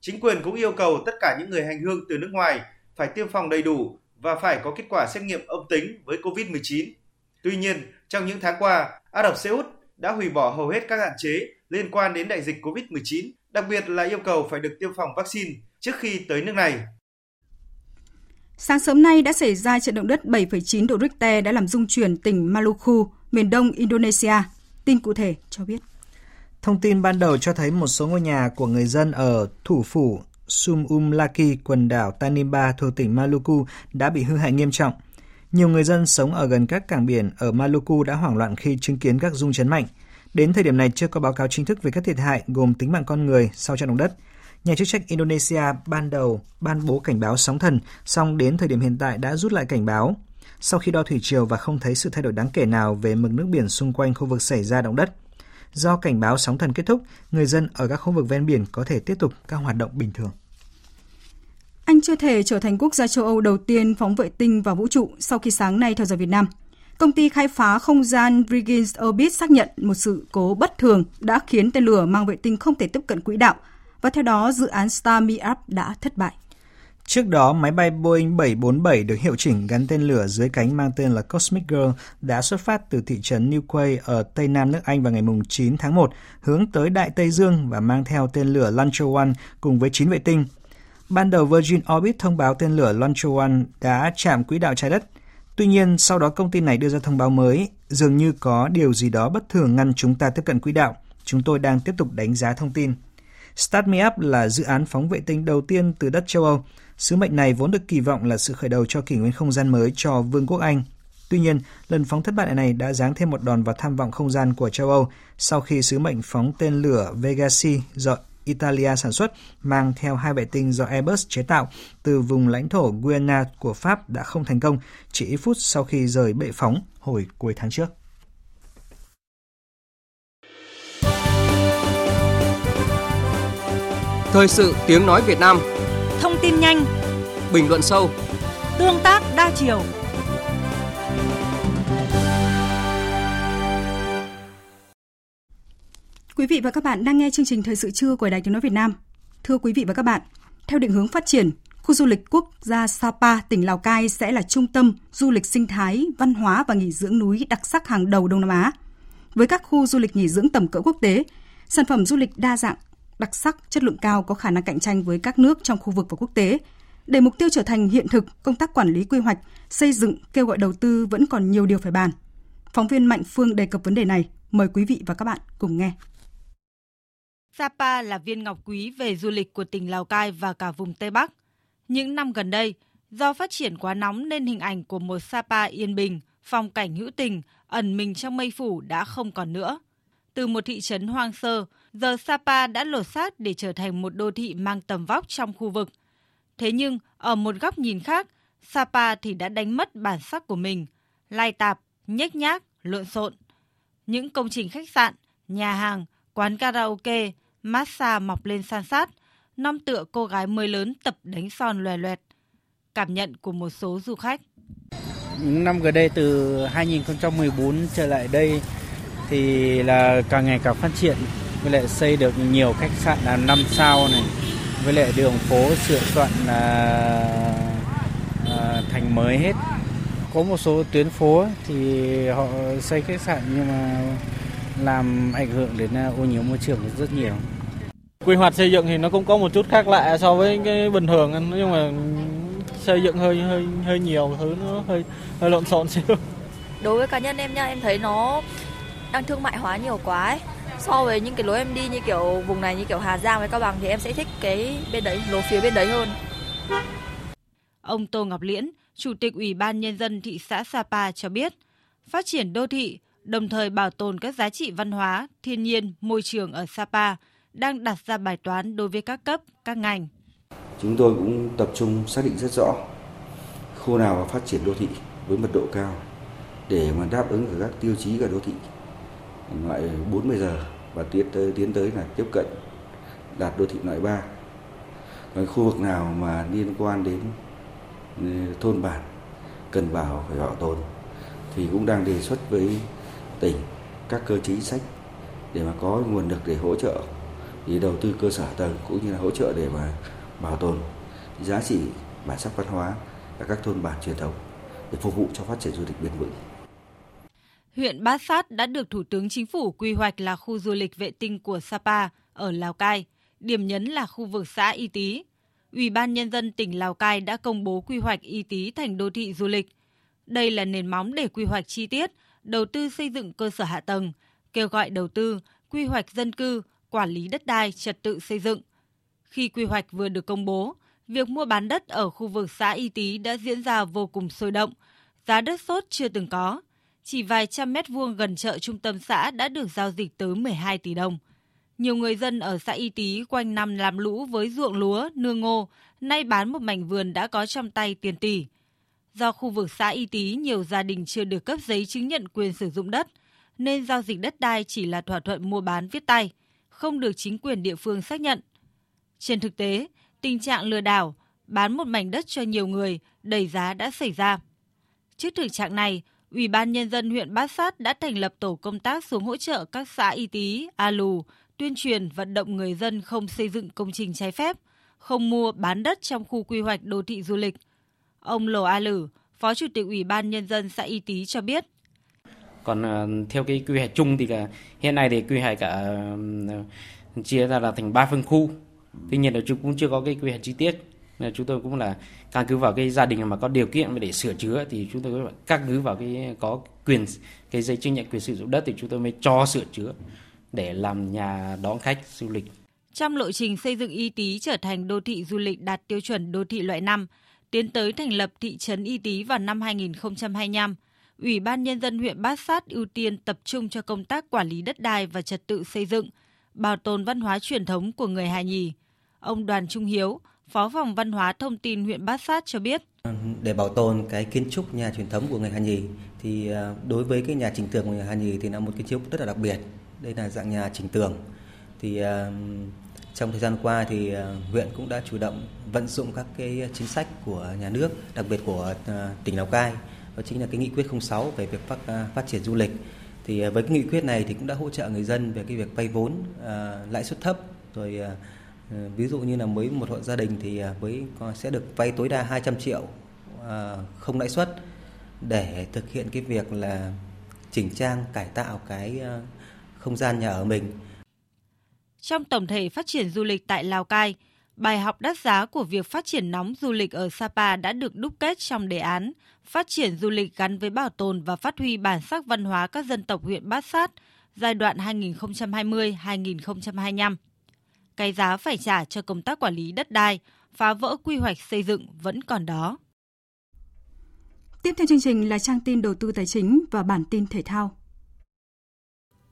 Chính quyền cũng yêu cầu tất cả những người hành hương từ nước ngoài phải tiêm phòng đầy đủ và phải có kết quả xét nghiệm âm tính với COVID-19. Tuy nhiên, trong những tháng qua, Ả Rập Xê Út đã hủy bỏ hầu hết các hạn chế liên quan đến đại dịch COVID-19, đặc biệt là yêu cầu phải được tiêm phòng vaccine trước khi tới nước này.
Sáng sớm nay đã xảy ra trận động đất 7,9 độ Richter đã làm rung chuyển tỉnh Maluku, miền đông Indonesia. Tin cụ thể cho biết.
Thông tin ban đầu cho thấy một số ngôi nhà của người dân ở thủ phủ Sumumlaki, quần đảo Tanimba thuộc tỉnh Maluku đã bị hư hại nghiêm trọng. Nhiều người dân sống ở gần các cảng biển ở Maluku đã hoảng loạn khi chứng kiến các rung chấn mạnh. Đến thời điểm này chưa có báo cáo chính thức về các thiệt hại gồm tính mạng con người sau trận động đất. Nhà chức trách Indonesia ban đầu ban bố cảnh báo sóng thần, song đến thời điểm hiện tại đã rút lại cảnh báo. Sau khi đo thủy triều và không thấy sự thay đổi đáng kể nào về mực nước biển xung quanh khu vực xảy ra động đất. Do cảnh báo sóng thần kết thúc, người dân ở các khu vực ven biển có thể tiếp tục các hoạt động bình thường.
Anh chưa thể trở thành quốc gia châu Âu đầu tiên phóng vệ tinh vào vũ trụ sau khi sáng nay theo giờ Việt Nam. Công ty khai phá không gian Virgin Orbit xác nhận một sự cố bất thường đã khiến tên lửa mang vệ tinh không thể tiếp cận quỹ đạo và theo đó dự án Star Me Up đã thất bại.
Trước đó, máy bay Boeing 747 được hiệu chỉnh gắn tên lửa dưới cánh mang tên là Cosmic Girl đã xuất phát từ thị trấn Newquay ở Tây Nam nước Anh vào ngày 9 tháng 1, hướng tới Đại Tây Dương và mang theo tên lửa Launcher One cùng với 9 vệ tinh. Ban đầu Virgin Orbit thông báo tên lửa Launcher One đã chạm quỹ đạo trái đất. Tuy nhiên, sau đó công ty này đưa ra thông báo mới, dường như có điều gì đó bất thường ngăn chúng ta tiếp cận quỹ đạo. Chúng tôi đang tiếp tục đánh giá thông tin. Start Me Up là dự án phóng vệ tinh đầu tiên từ đất châu Âu. Sứ mệnh này vốn được kỳ vọng là sự khởi đầu cho kỷ nguyên không gian mới cho Vương quốc Anh. Tuy nhiên, lần phóng thất bại này đã giáng thêm một đòn vào tham vọng không gian của châu Âu sau khi sứ mệnh phóng tên lửa Vegasi do Italia sản xuất mang theo hai vệ tinh do Airbus chế tạo từ vùng lãnh thổ Guiana của Pháp đã không thành công chỉ ít phút sau khi rời bệ phóng hồi cuối tháng trước.
Thời sự tiếng nói Việt Nam
Thông tin nhanh
Bình luận sâu
Tương tác đa chiều
Quý vị và các bạn đang nghe chương trình Thời sự trưa của Đài Tiếng Nói Việt Nam. Thưa quý vị và các bạn, theo định hướng phát triển, khu du lịch quốc gia Sapa, tỉnh Lào Cai sẽ là trung tâm du lịch sinh thái, văn hóa và nghỉ dưỡng núi đặc sắc hàng đầu Đông Nam Á. Với các khu du lịch nghỉ dưỡng tầm cỡ quốc tế, sản phẩm du lịch đa dạng, đặc sắc, chất lượng cao có khả năng cạnh tranh với các nước trong khu vực và quốc tế. Để mục tiêu trở thành hiện thực, công tác quản lý quy hoạch, xây dựng, kêu gọi đầu tư vẫn còn nhiều điều phải bàn. Phóng viên Mạnh Phương đề cập vấn đề này. Mời quý vị và các bạn cùng nghe.
Sapa là viên ngọc quý về du lịch của tỉnh Lào Cai và cả vùng Tây Bắc. Những năm gần đây, do phát triển quá nóng nên hình ảnh của một Sapa yên bình, phong cảnh hữu tình, ẩn mình trong mây phủ đã không còn nữa. Từ một thị trấn hoang sơ, giờ Sapa đã lột xác để trở thành một đô thị mang tầm vóc trong khu vực. Thế nhưng, ở một góc nhìn khác, Sapa thì đã đánh mất bản sắc của mình, lai tạp, nhếch nhác, lộn xộn. Những công trình khách sạn, nhà hàng, quán karaoke, massage mọc lên san sát, năm tựa cô gái mới lớn tập đánh son loè loẹt. Cảm nhận của một số du khách.
Những năm gần đây từ 2014 trở lại đây thì là càng ngày càng phát triển với lại xây được nhiều khách sạn là 5 sao này. Với lại đường phố sửa soạn là à, thành mới hết. Có một số tuyến phố thì họ xây khách sạn nhưng mà làm ảnh hưởng đến à, ô nhiễm môi trường rất nhiều.
Quy hoạch xây dựng thì nó cũng có một chút khác lạ so với cái bình thường nhưng mà xây dựng hơi hơi hơi nhiều thứ nó hơi hơi lộn xộn xíu.
Đối với cá nhân em nha em thấy nó đang thương mại hóa nhiều quá ấy. So với những cái lối em đi như kiểu vùng này như kiểu Hà Giang với Cao Bằng thì em sẽ thích cái bên đấy lối phía bên đấy hơn
ông Tô Ngọc Liễn chủ tịch ủy ban nhân dân thị xã Sapa cho biết phát triển đô thị đồng thời bảo tồn các giá trị văn hóa thiên nhiên môi trường ở Sapa đang đặt ra bài toán đối với các cấp, các ngành.
Chúng tôi cũng tập trung xác định rất rõ khu nào phát triển đô thị với mật độ cao để mà đáp ứng các tiêu chí của đô thị loại 40 giờ và tiến tới tiến tới là tiếp cận đạt đô thị loại 3. Còn khu vực nào mà liên quan đến ừ, thôn bản cần bảo phải bảo tồn thì cũng đang đề xuất với tỉnh các cơ chế sách để mà có nguồn lực để hỗ trợ thì đầu tư cơ sở tầng cũng như là hỗ trợ để mà bảo tồn giá trị bản sắc văn hóa ở các thôn bản truyền thống để phục vụ cho phát triển du lịch bền vững.
Huyện Bát Sát đã được Thủ tướng Chính phủ quy hoạch là khu du lịch vệ tinh của Sapa ở Lào Cai, điểm nhấn là khu vực xã Y Tý. Ủy ban Nhân dân tỉnh Lào Cai đã công bố quy hoạch Y Tý thành đô thị du lịch. Đây là nền móng để quy hoạch chi tiết, đầu tư xây dựng cơ sở hạ tầng, kêu gọi đầu tư, quy hoạch dân cư, quản lý đất đai, trật tự xây dựng. Khi quy hoạch vừa được công bố, việc mua bán đất ở khu vực xã Y Tý đã diễn ra vô cùng sôi động, giá đất sốt chưa từng có. Chỉ vài trăm mét vuông gần chợ trung tâm xã đã được giao dịch tới 12 tỷ đồng. Nhiều người dân ở xã Y Tý quanh năm làm lũ với ruộng lúa, nương ngô, nay bán một mảnh vườn đã có trong tay tiền tỷ. Do khu vực xã Y Tý nhiều gia đình chưa được cấp giấy chứng nhận quyền sử dụng đất, nên giao dịch đất đai chỉ là thỏa thuận mua bán viết tay – không được chính quyền địa phương xác nhận. Trên thực tế, tình trạng lừa đảo, bán một mảnh đất cho nhiều người, đầy giá đã xảy ra. Trước thực trạng này, Ủy ban Nhân dân huyện Bát Sát đã thành lập tổ công tác xuống hỗ trợ các xã Y Tý, A Lù, tuyên truyền vận động người dân không xây dựng công trình trái phép, không mua bán đất trong khu quy hoạch đô thị du lịch. Ông Lồ A Lử, Phó Chủ tịch Ủy ban Nhân dân xã Y Tý cho biết.
Còn ờ, theo cái quy hoạch chung thì cả, hiện nay thì quy hoạch cả ờ, chia ra là thành 3 phân khu. Tuy nhiên là chúng cũng chưa có cái quy hoạch chi tiết. Nên chúng tôi cũng là căn cứ vào cái gia đình mà có điều kiện để sửa chữa thì chúng tôi căn cứ vào cái có quyền cái giấy chứng nhận quyền sử dụng đất thì chúng tôi mới cho sửa chữa để làm nhà đón khách du lịch.
Trong lộ trình xây dựng Y Tý trở thành đô thị du lịch đạt tiêu chuẩn đô thị loại 5, tiến tới thành lập thị trấn Y Tý vào năm 2025, Ủy ban Nhân dân huyện Bát Sát ưu tiên tập trung cho công tác quản lý đất đai và trật tự xây dựng, bảo tồn văn hóa truyền thống của người Hà Nhì. Ông Đoàn Trung Hiếu, Phó phòng Văn hóa Thông tin huyện Bát Sát cho biết.
Để bảo tồn cái kiến trúc nhà truyền thống của người Hà Nhì thì à, đối với cái nhà trình tường của người Hà Nhì thì là một kiến trúc rất là đặc biệt. Đây là dạng nhà trình tường. Thì à, trong thời gian qua thì à, huyện cũng đã chủ động vận dụng các cái chính sách của nhà nước, đặc biệt của tỉnh Lào Cai, đó chính là cái nghị quyết 06 về việc phát, phát triển du lịch. Thì với cái nghị quyết này thì cũng đã hỗ trợ người dân về cái việc vay vốn lãi suất thấp rồi Ờ, ví dụ như là mới một hộ gia đình thì à, với sẽ được vay tối đa 200 triệu à, không lãi suất để thực hiện cái việc là chỉnh trang cải tạo cái à, không gian nhà ở mình.
Trong tổng thể phát triển du lịch tại Lào Cai, bài học đắt giá của việc phát triển nóng du lịch ở Sapa đã được đúc kết trong đề án phát triển du lịch gắn với bảo tồn và phát huy bản sắc văn hóa các dân tộc huyện Bát Sát giai đoạn 2020-2025 cái giá phải trả cho công tác quản lý đất đai, phá vỡ quy hoạch xây dựng vẫn còn đó.
Tiếp theo chương trình là trang tin đầu tư tài chính và bản tin thể thao.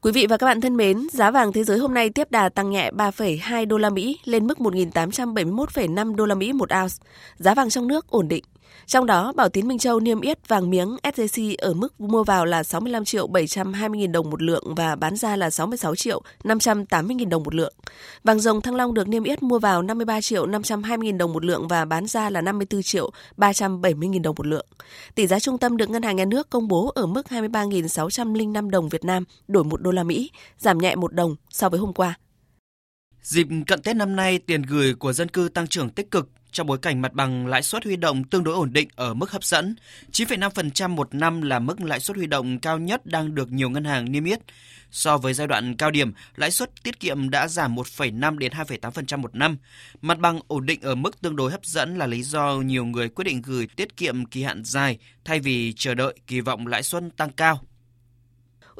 Quý vị và các bạn thân mến, giá vàng thế giới hôm nay tiếp đà tăng nhẹ 3,2 đô la Mỹ lên mức 1.871,5 đô la Mỹ một ounce. Giá vàng trong nước ổn định. Trong đó, Bảo Tín Minh Châu niêm yết vàng miếng SJC ở mức mua vào là 65 triệu 720 nghìn đồng một lượng và bán ra là 66 triệu 580 nghìn đồng một lượng. Vàng rồng Thăng Long được niêm yết mua vào 53 triệu 520 nghìn đồng một lượng và bán ra là 54 triệu 370 nghìn đồng một lượng. Tỷ giá trung tâm được Ngân hàng Nhà nước công bố ở mức 23.605 đồng Việt Nam đổi 1 đô la Mỹ, giảm nhẹ 1 đồng so với hôm qua.
Dịp cận Tết năm nay, tiền gửi của dân cư tăng trưởng tích cực trong bối cảnh mặt bằng lãi suất huy động tương đối ổn định ở mức hấp dẫn. 9,5% một năm là mức lãi suất huy động cao nhất đang được nhiều ngân hàng niêm yết. So với giai đoạn cao điểm, lãi suất tiết kiệm đã giảm 1,5 đến 2,8% một năm. Mặt bằng ổn định ở mức tương đối hấp dẫn là lý do nhiều người quyết định gửi tiết kiệm kỳ hạn dài thay vì chờ đợi kỳ vọng lãi suất tăng cao.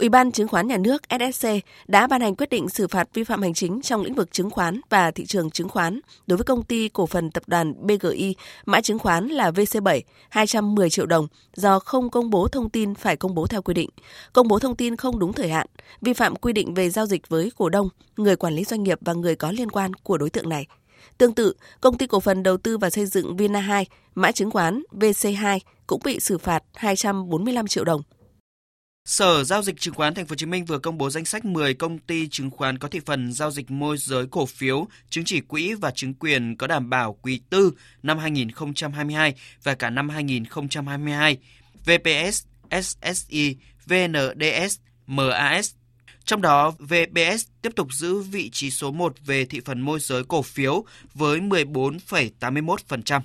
Ủy ban Chứng khoán Nhà nước SSC đã ban hành quyết định xử phạt vi phạm hành chính trong lĩnh vực chứng khoán và thị trường chứng khoán đối với công ty cổ phần tập đoàn BGI, mã chứng khoán là VC7, 210 triệu đồng do không công bố thông tin phải công bố theo quy định, công bố thông tin không đúng thời hạn, vi phạm quy định về giao dịch với cổ đông, người quản lý doanh nghiệp và người có liên quan của đối tượng này. Tương tự, công ty cổ phần đầu tư và xây dựng Vina 2, mã chứng khoán VC2 cũng bị xử phạt 245 triệu đồng
Sở Giao dịch Chứng khoán Thành phố Hồ Chí Minh vừa công bố danh sách 10 công ty chứng khoán có thị phần giao dịch môi giới cổ phiếu, chứng chỉ quỹ và chứng quyền có đảm bảo quý tư năm 2022 và cả năm 2022. VPS, SSI, VNDS, MAS. Trong đó, VPS tiếp tục giữ vị trí số 1 về thị phần môi giới cổ phiếu với 14,81%.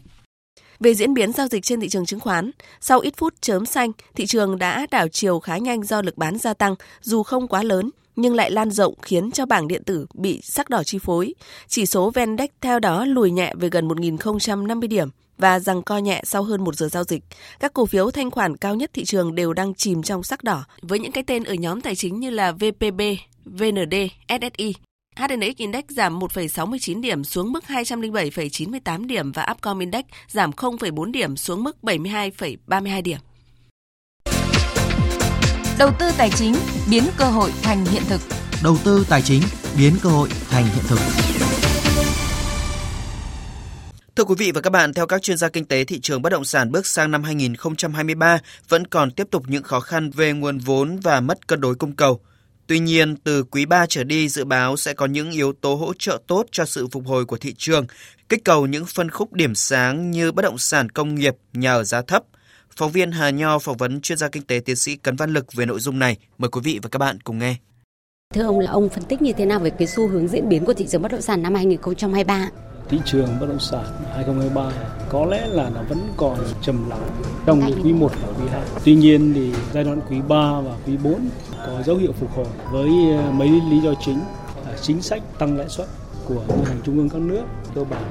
Về diễn biến giao dịch trên thị trường chứng khoán, sau ít phút chớm xanh, thị trường đã đảo chiều khá nhanh do lực bán gia tăng, dù không quá lớn, nhưng lại lan rộng khiến cho bảng điện tử bị sắc đỏ chi phối. Chỉ số Vendex theo đó lùi nhẹ về gần 1.050 điểm và rằng co nhẹ sau hơn một giờ giao dịch. Các cổ phiếu thanh khoản cao nhất thị trường đều đang chìm trong sắc đỏ, với những cái tên ở nhóm tài chính như là VPB, VND, SSI. HNX Index giảm 1,69 điểm xuống mức 207,98 điểm và Upcom Index giảm 0,4 điểm xuống mức 72,32 điểm.
Đầu tư tài chính biến cơ hội thành hiện thực.
Đầu tư tài chính biến cơ hội thành hiện thực.
Thưa quý vị và các bạn, theo các chuyên gia kinh tế, thị trường bất động sản bước sang năm 2023 vẫn còn tiếp tục những khó khăn về nguồn vốn và mất cân đối cung cầu. Tuy nhiên, từ quý 3 trở đi dự báo sẽ có những yếu tố hỗ trợ tốt cho sự phục hồi của thị trường, kích cầu những phân khúc điểm sáng như bất động sản công nghiệp, nhà ở giá thấp,
Phóng viên Hà Nho phỏng vấn chuyên gia kinh tế tiến sĩ Cấn Văn Lực về nội dung này. Mời quý vị và các bạn cùng nghe.
Thưa ông là ông phân tích như thế nào về cái xu hướng diễn biến của thị trường bất động sản năm 2023?
thị trường bất động sản 2023 có lẽ là nó vẫn còn trầm lắng trong quý 1 và quý 2. Tuy nhiên thì giai đoạn quý 3 và quý 4 có dấu hiệu phục hồi với ờ, mấy lý do chính ờ, chính sách tăng lãi suất của ngân hàng trung ương các nước cơ bản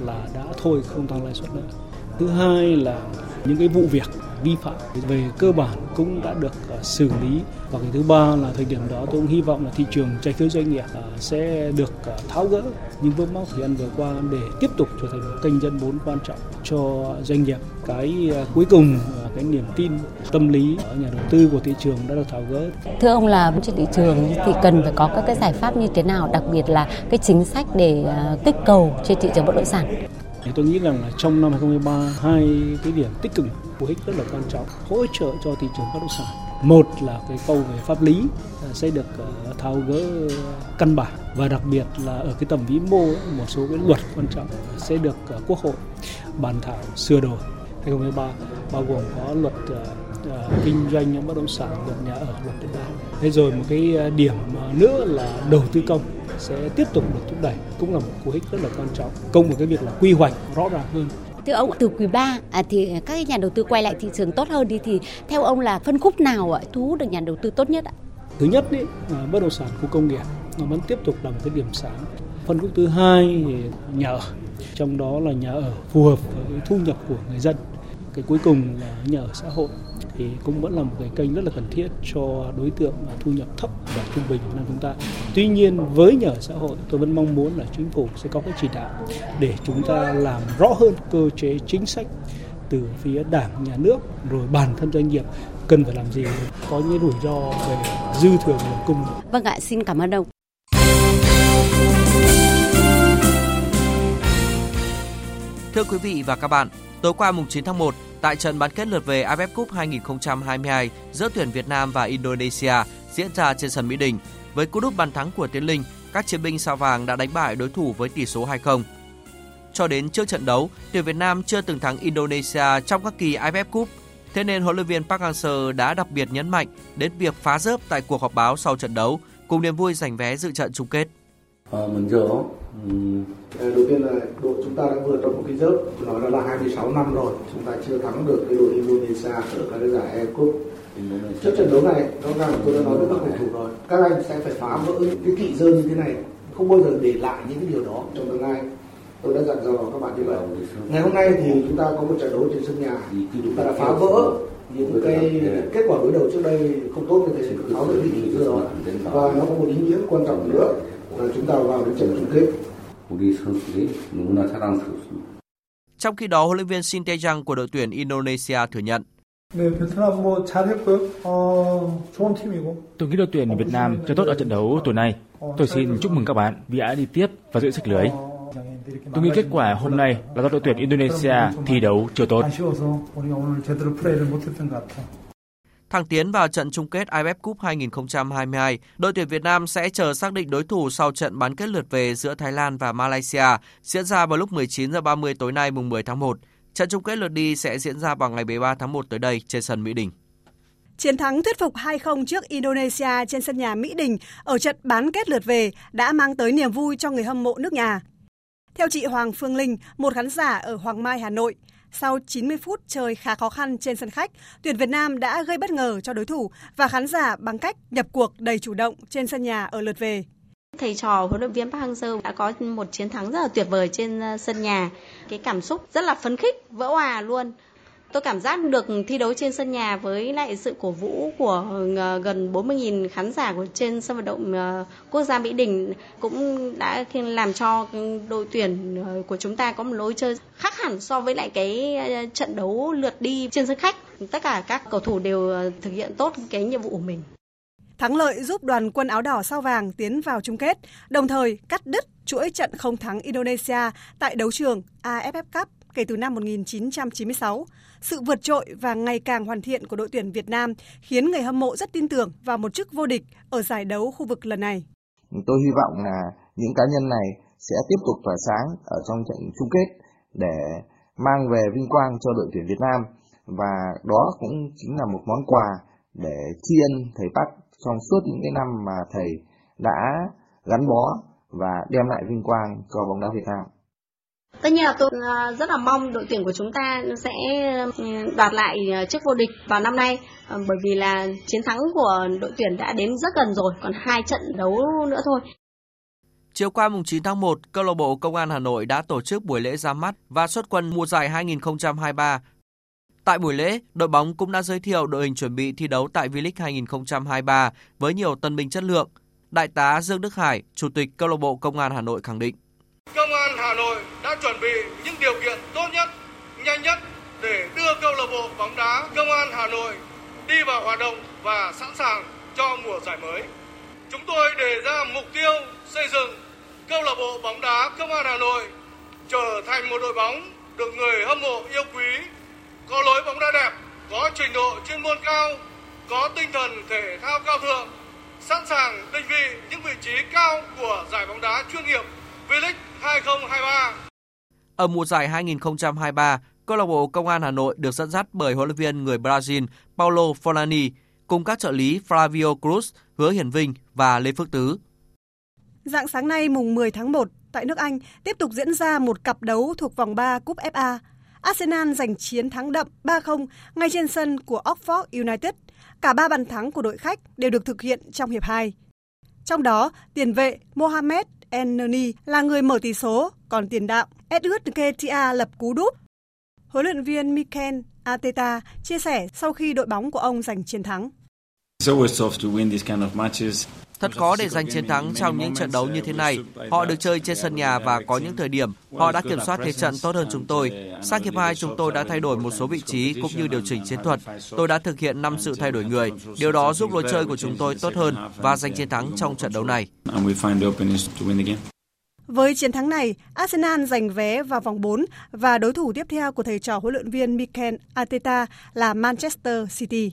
là đã thôi không tăng lãi suất nữa. Thứ hai là những cái vụ việc vi phạm về cơ bản cũng đã được ờ, xử lý và cái thứ ba là thời điểm đó tôi cũng hy vọng là thị trường trái phiếu doanh nghiệp ờ, sẽ được ờ, tháo gỡ những vướng mắc thời gian vừa qua để tiếp tục trở thành một kênh dân vốn quan trọng cho doanh nghiệp cái cuối cùng cái niềm tin tâm lý ở nhà đầu tư của thị trường đã được tháo gỡ.
Thưa ông là trên thị trường thì cần phải có các cái giải pháp như thế nào, đặc biệt là cái chính sách để kích cầu trên thị trường bất động sản.
Thì tôi nghĩ rằng là trong năm 2023 hai cái điểm tích cực của ích rất là quan trọng hỗ trợ cho thị trường bất động sản. Một là cái câu về pháp lý à, sẽ được ờ, tháo gỡ căn bản và đặc biệt là ở cái tầm vĩ mô một số cái luật quan trọng sẽ được ờ, Quốc hội bàn thảo sửa đổi 2023 bao gồm có luật ờ, kinh doanh bất động sản, luật nhà ở, luật đất đai. Thế rồi một cái điểm nữa là đầu tư công sẽ tiếp tục được thúc đẩy cũng là một cú hích rất là quan trọng công với cái việc là quy hoạch rõ ràng hơn
Thưa ông, từ quý 3 à, thì các nhà đầu tư quay lại thị trường tốt hơn đi thì theo ông là phân khúc nào ạ, thu hút được nhà đầu tư tốt nhất ạ?
Thứ nhất ý, là bất động sản khu công nghiệp nó vẫn tiếp tục là một cái điểm sáng. Phân khúc thứ hai thì nhà ở, trong đó là nhà ở phù hợp với thu nhập của người dân. Cái cuối cùng là nhà ở xã hội thì cũng vẫn là một cái kênh rất là cần thiết cho đối tượng thu nhập thấp và trung bình của chúng ta. Tuy nhiên với nhà ở xã hội tôi vẫn mong muốn là chính phủ sẽ có cái chỉ đạo để chúng ta làm rõ hơn cơ chế chính sách từ phía đảng, nhà nước rồi bản thân doanh nghiệp cần phải làm gì có những rủi ro về dư thừa nguồn cung.
Vâng ạ, xin cảm ơn ông.
Thưa quý vị và các bạn, tối qua mùng 9 tháng 1, tại trận bán kết lượt về AFF Cup 2022 giữa tuyển Việt Nam và Indonesia diễn ra trên sân Mỹ Đình. Với cú đúp bàn thắng của Tiến Linh, các chiến binh sao vàng đã đánh bại đối thủ với tỷ số 2-0. Cho đến trước trận đấu, tuyển Việt Nam chưa từng thắng Indonesia trong các kỳ AFF Cup. Thế nên huấn luyện viên Park Hang-seo đã đặc biệt nhấn mạnh đến việc phá rớp tại cuộc họp báo sau trận đấu, cùng niềm vui giành vé dự trận chung kết.
Ờ, đầu tiên là đội chúng ta đã vượt trong một cái rớp nói là, là 26 năm rồi. Chúng ta chưa thắng được cái đội Indonesia ở các cái giải E Cup. Trước trận đấu này rõ ràng tôi đã nói với các cầu thủ rồi các anh sẽ phải phá vỡ những cái kỵ dơ như thế này không bao giờ để lại những cái điều đó trong tương lai. Tôi đã dặn dò các bạn như vậy. Ngày hôm nay thì chúng ta có một trận đấu trên sân nhà. Chúng ta đã phá vỡ những cái kết quả đối đầu trước đây không tốt như thế. Tháo được vị trí rồi. và nó có một ý nghĩa quan trọng nữa Ờ, chúng ta vào đến trận chung kết.
Trong khi đó, huấn luyện viên Shin Tae-jang của đội tuyển Indonesia thừa nhận
Tôi nghĩ đội tuyển Việt Nam chơi tốt ở trận đấu tối nay. Tôi xin chúc mừng các bạn vì đã đi tiếp và giữ sạch lưới. Tôi nghĩ kết quả hôm nay là do đội tuyển Indonesia thi đấu chưa tốt.
Thẳng tiến vào trận chung kết AFF Cup 2022, đội tuyển Việt Nam sẽ chờ xác định đối thủ sau trận bán kết lượt về giữa Thái Lan và Malaysia diễn ra vào lúc 19 h 30 tối nay mùng 10 tháng 1. Trận chung kết lượt đi sẽ diễn ra vào ngày 13 tháng 1 tới đây trên sân Mỹ Đình.
Chiến thắng thuyết phục 2-0 trước Indonesia trên sân nhà Mỹ Đình ở trận bán kết lượt về đã mang tới niềm vui cho người hâm mộ nước nhà. Theo chị Hoàng Phương Linh, một khán giả ở Hoàng Mai, Hà Nội, sau 90 phút chơi khá khó khăn trên sân khách, tuyển Việt Nam đã gây bất ngờ cho đối thủ và khán giả bằng cách nhập cuộc đầy chủ động trên sân nhà ở lượt về.
Thầy trò huấn luyện viên Park Hang-seo đã có một chiến thắng rất là tuyệt vời trên ờ, sân nhà. Cái cảm xúc rất là phấn khích, vỡ hòa luôn. Tôi cảm giác được thi đấu trên sân nhà với lại sự cổ vũ của ờ, gần 40.000 khán giả của trên sân vận động ờ, quốc gia Mỹ Đình cũng đã làm cho đội tuyển ờ, của chúng ta có một lối chơi khác hẳn so với lại cái trận đấu lượt đi trên sân khách. Tất cả các cầu thủ đều thực hiện tốt cái nhiệm vụ của mình.
Thắng lợi giúp đoàn quân áo đỏ sao vàng tiến vào chung kết, đồng thời cắt đứt chuỗi trận không thắng Indonesia tại đấu trường AFF Cup kể từ năm 1996. Sự vượt trội và ngày càng hoàn thiện của đội tuyển Việt Nam khiến người hâm mộ rất tin tưởng vào một chức vô địch ở giải đấu khu vực lần này.
Tôi hy vọng là những cá nhân này sẽ tiếp tục tỏa sáng ở trong trận chung kết để mang về vinh quang cho đội tuyển Việt Nam và đó cũng chính là một món quà để tri ân thầy Park trong suốt những cái năm mà thầy đã gắn bó và đem lại vinh quang cho bóng đá Việt Nam.
Tất nhiên là tôi à, rất là mong đội tuyển của chúng ta sẽ ừ, đoạt lại à, chức vô địch vào năm nay à, bởi vì là chiến thắng của đội tuyển đã đến rất gần rồi, còn hai trận đấu nữa thôi.
Chiều qua mùng 9 tháng 1, câu lạc bộ Công an Hà Nội đã tổ chức buổi lễ ra mắt và xuất quân mùa giải 2023. Tại buổi lễ, đội bóng cũng đã giới thiệu đội hình chuẩn bị thi đấu tại V-League 2023 với nhiều tân binh chất lượng. Đại tá Dương Đức Hải, Chủ tịch câu lạc bộ Công an Hà Nội khẳng định:
Công an Hà Nội đã chuẩn bị những điều kiện tốt nhất, nhanh nhất để đưa câu lạc bộ bóng đá Công an Hà Nội đi vào hoạt động và sẵn sàng cho mùa giải mới. Chúng tôi đề ra mục tiêu xây dựng câu lạc bộ bóng đá Công an Hà Nội trở thành một đội bóng được người hâm mộ yêu quý, có lối bóng đá đẹp, có trình độ chuyên môn cao, có tinh thần thể thao cao thượng, sẵn sàng định vị những vị trí cao của giải bóng đá chuyên nghiệp V-League 2023.
Ở mùa giải 2023, câu lạc bộ Công an Hà Nội được dẫn dắt bởi huấn luyện viên người Brazil Paulo Forlani cùng các trợ lý Flavio Cruz, Hứa Hiển Vinh và Lê Phước Tứ.
Dạng sáng nay mùng 10 tháng 1 tại nước Anh tiếp tục diễn ra một cặp đấu thuộc vòng 3 cúp FA. Arsenal giành chiến thắng đậm 3-0 ngay trên sân của Oxford United. Cả ba bàn thắng của đội khách đều được thực hiện trong hiệp 2. Trong đó, tiền vệ Mohamed Enneni là người mở tỷ số, còn tiền đạo Edward Ketia lập cú đúp. Huấn luyện viên Mikel Arteta chia sẻ sau khi đội bóng của ông giành chiến thắng.
Thật khó để giành chiến thắng trong những trận đấu như thế này. Họ được chơi trên sân nhà và có những thời điểm họ đã kiểm soát thế trận tốt hơn chúng tôi. Sang hiệp 2 chúng tôi đã thay đổi một số vị trí cũng như điều chỉnh chiến thuật. Tôi đã thực hiện 5 sự thay đổi người. Điều đó giúp lối chơi của chúng tôi tốt hơn và giành chiến thắng trong trận đấu này.
Với chiến thắng này, Arsenal giành vé vào vòng 4 và đối thủ tiếp theo của thầy trò huấn luyện viên Mikel Arteta là Manchester City.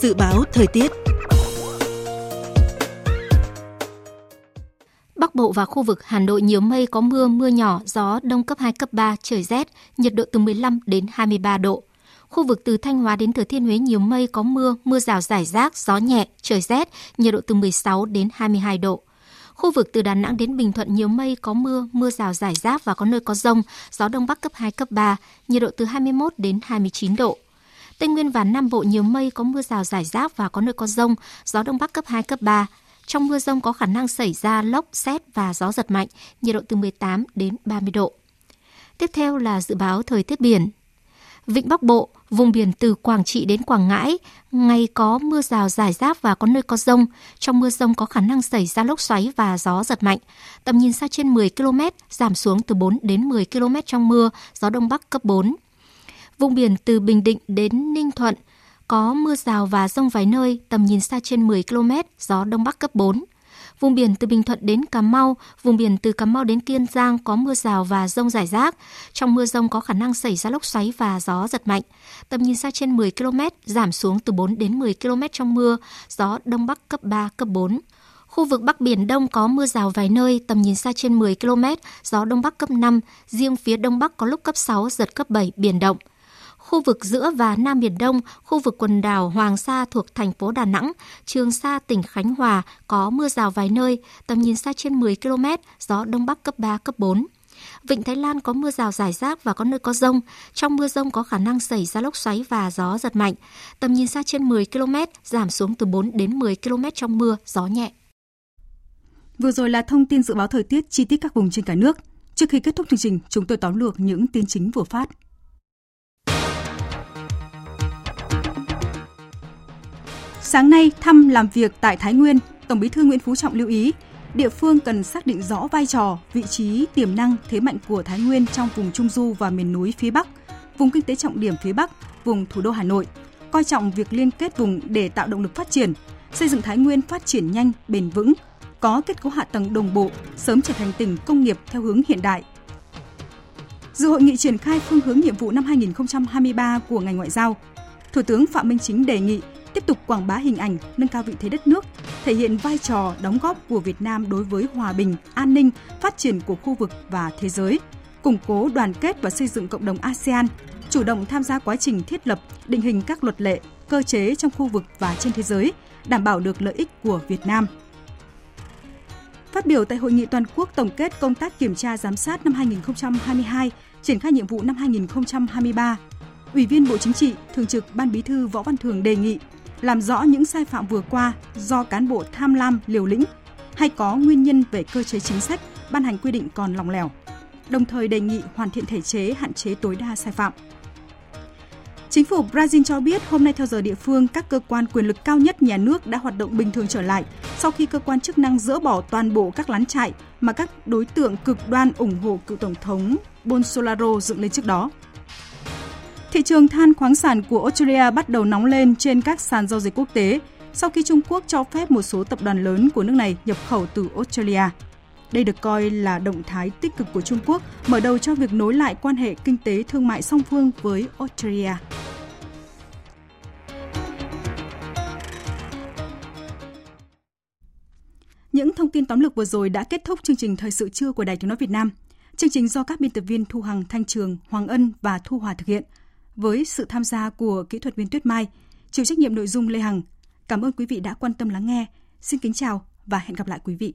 Dự báo thời tiết Bắc Bộ và khu vực Hà Nội nhiều mây có mưa, mưa nhỏ, gió đông cấp 2, cấp 3, trời rét, nhiệt độ từ 15 đến 23 độ. Khu vực từ Thanh Hóa đến Thừa Thiên Huế nhiều mây có mưa, mưa rào rải rác, gió nhẹ, trời rét, nhiệt độ từ 16 đến 22 độ. Khu vực từ Đà Nẵng đến Bình Thuận nhiều mây có mưa, mưa rào rải rác và có nơi có rông, gió đông bắc cấp 2, cấp 3, nhiệt độ từ 21 đến 29 độ. Tây Nguyên và Nam Bộ nhiều mây có mưa rào rải rác và có nơi có rông, gió đông bắc cấp 2, cấp 3. Trong mưa rông có khả năng xảy ra lốc, xét và gió giật mạnh, nhiệt độ từ 18 đến 30 độ. Tiếp theo là dự báo thời tiết biển. Vịnh Bắc Bộ, vùng biển từ Quảng Trị đến Quảng Ngãi, ngày có mưa rào rải rác và có nơi có rông. Trong mưa rông có khả năng xảy ra lốc xoáy và gió giật mạnh. Tầm nhìn xa trên 10 km, giảm xuống từ 4 đến 10 km trong mưa, gió Đông Bắc cấp 4. Vùng biển từ Bình Định đến Ninh Thuận có mưa rào và rông vài nơi, tầm nhìn xa trên 10 km, gió Đông Bắc cấp 4. Vùng biển từ Bình Thuận đến Cà Mau, vùng biển từ Cà Mau đến Kiên Giang có mưa rào và rông rải rác. Trong mưa rông có khả năng xảy ra lốc xoáy và gió giật mạnh. Tầm nhìn xa trên 10 km, giảm xuống từ 4 đến 10 km trong mưa, gió Đông Bắc cấp 3, cấp 4. Khu vực Bắc Biển Đông có mưa rào vài nơi, tầm nhìn xa trên 10 km, gió Đông Bắc cấp 5, riêng phía Đông Bắc có lúc cấp 6, giật cấp 7, biển động khu vực giữa và Nam Biển Đông, khu vực quần đảo Hoàng Sa thuộc thành phố Đà Nẵng, Trường Sa tỉnh Khánh Hòa có mưa rào vài nơi, tầm nhìn xa trên 10 km, gió Đông Bắc cấp 3, cấp 4. Vịnh Thái Lan có mưa rào rải rác và có nơi có rông. Trong mưa rông có khả năng xảy ra lốc xoáy và gió giật mạnh. Tầm nhìn xa trên 10 km, giảm xuống từ 4 đến 10 km trong mưa, gió nhẹ.
Vừa rồi là thông tin dự báo thời tiết chi tiết các vùng trên cả nước. Trước khi kết thúc chương trình, chúng tôi tóm lược những tin chính vừa phát. Sáng nay, thăm làm việc tại Thái Nguyên, Tổng Bí thư Nguyễn Phú Trọng lưu ý, địa phương cần xác định rõ vai trò, vị trí, tiềm năng, thế mạnh của Thái Nguyên trong vùng Trung Du và miền núi phía Bắc, vùng kinh tế trọng điểm phía Bắc, vùng thủ đô Hà Nội, coi trọng việc liên kết vùng để tạo động lực phát triển, xây dựng Thái Nguyên phát triển nhanh, bền vững, có kết cấu hạ tầng đồng bộ, sớm trở thành tỉnh công nghiệp theo hướng hiện đại. Dự hội nghị triển khai phương hướng nhiệm vụ năm 2023 của ngành ngoại giao, Thủ tướng Phạm Minh Chính đề nghị tiếp tục quảng bá hình ảnh, nâng cao vị thế đất nước, thể hiện vai trò đóng góp của Việt Nam đối với hòa bình, an ninh, phát triển của khu vực và thế giới, củng cố đoàn kết và xây dựng cộng đồng ASEAN, chủ động tham gia quá trình thiết lập, định hình các luật lệ, cơ chế trong khu vực và trên thế giới, đảm bảo được lợi ích của Việt Nam. Phát biểu tại hội nghị toàn quốc tổng kết công tác kiểm tra giám sát năm 2022, triển khai nhiệm vụ năm 2023, Ủy viên Bộ Chính trị, Thường trực Ban Bí thư Võ Văn Thường đề nghị làm rõ những sai phạm vừa qua do cán bộ tham lam liều lĩnh hay có nguyên nhân về cơ chế chính sách, ban hành quy định còn lòng lẻo. Đồng thời đề nghị hoàn thiện thể chế hạn chế tối đa sai phạm. Chính phủ Brazil cho biết hôm nay theo giờ địa phương, các cơ quan quyền lực cao nhất nhà nước đã hoạt động bình thường trở lại sau khi cơ quan chức năng dỡ bỏ toàn bộ các lán trại mà các đối tượng cực đoan ủng hộ cựu tổng thống Bolsonaro dựng lên trước đó. Thị trường than khoáng sản của Australia bắt đầu nóng lên trên các sàn giao dịch quốc tế sau khi Trung Quốc cho phép một số tập đoàn lớn của nước này nhập khẩu từ Australia. Đây được coi là động thái tích cực của Trung Quốc mở đầu cho việc nối lại quan hệ kinh tế thương mại song phương với Australia. Những thông tin tóm lược vừa rồi đã kết thúc chương trình Thời sự trưa của Đài Tiếng Nói Việt Nam. Chương trình do các biên tập viên Thu Hằng, Thanh Trường, Hoàng Ân và Thu Hòa thực hiện với sự tham gia của kỹ thuật viên Tuyết Mai, chịu trách nhiệm nội dung Lê Hằng. Cảm ơn quý vị đã quan tâm lắng nghe. Xin kính chào và hẹn gặp lại quý vị.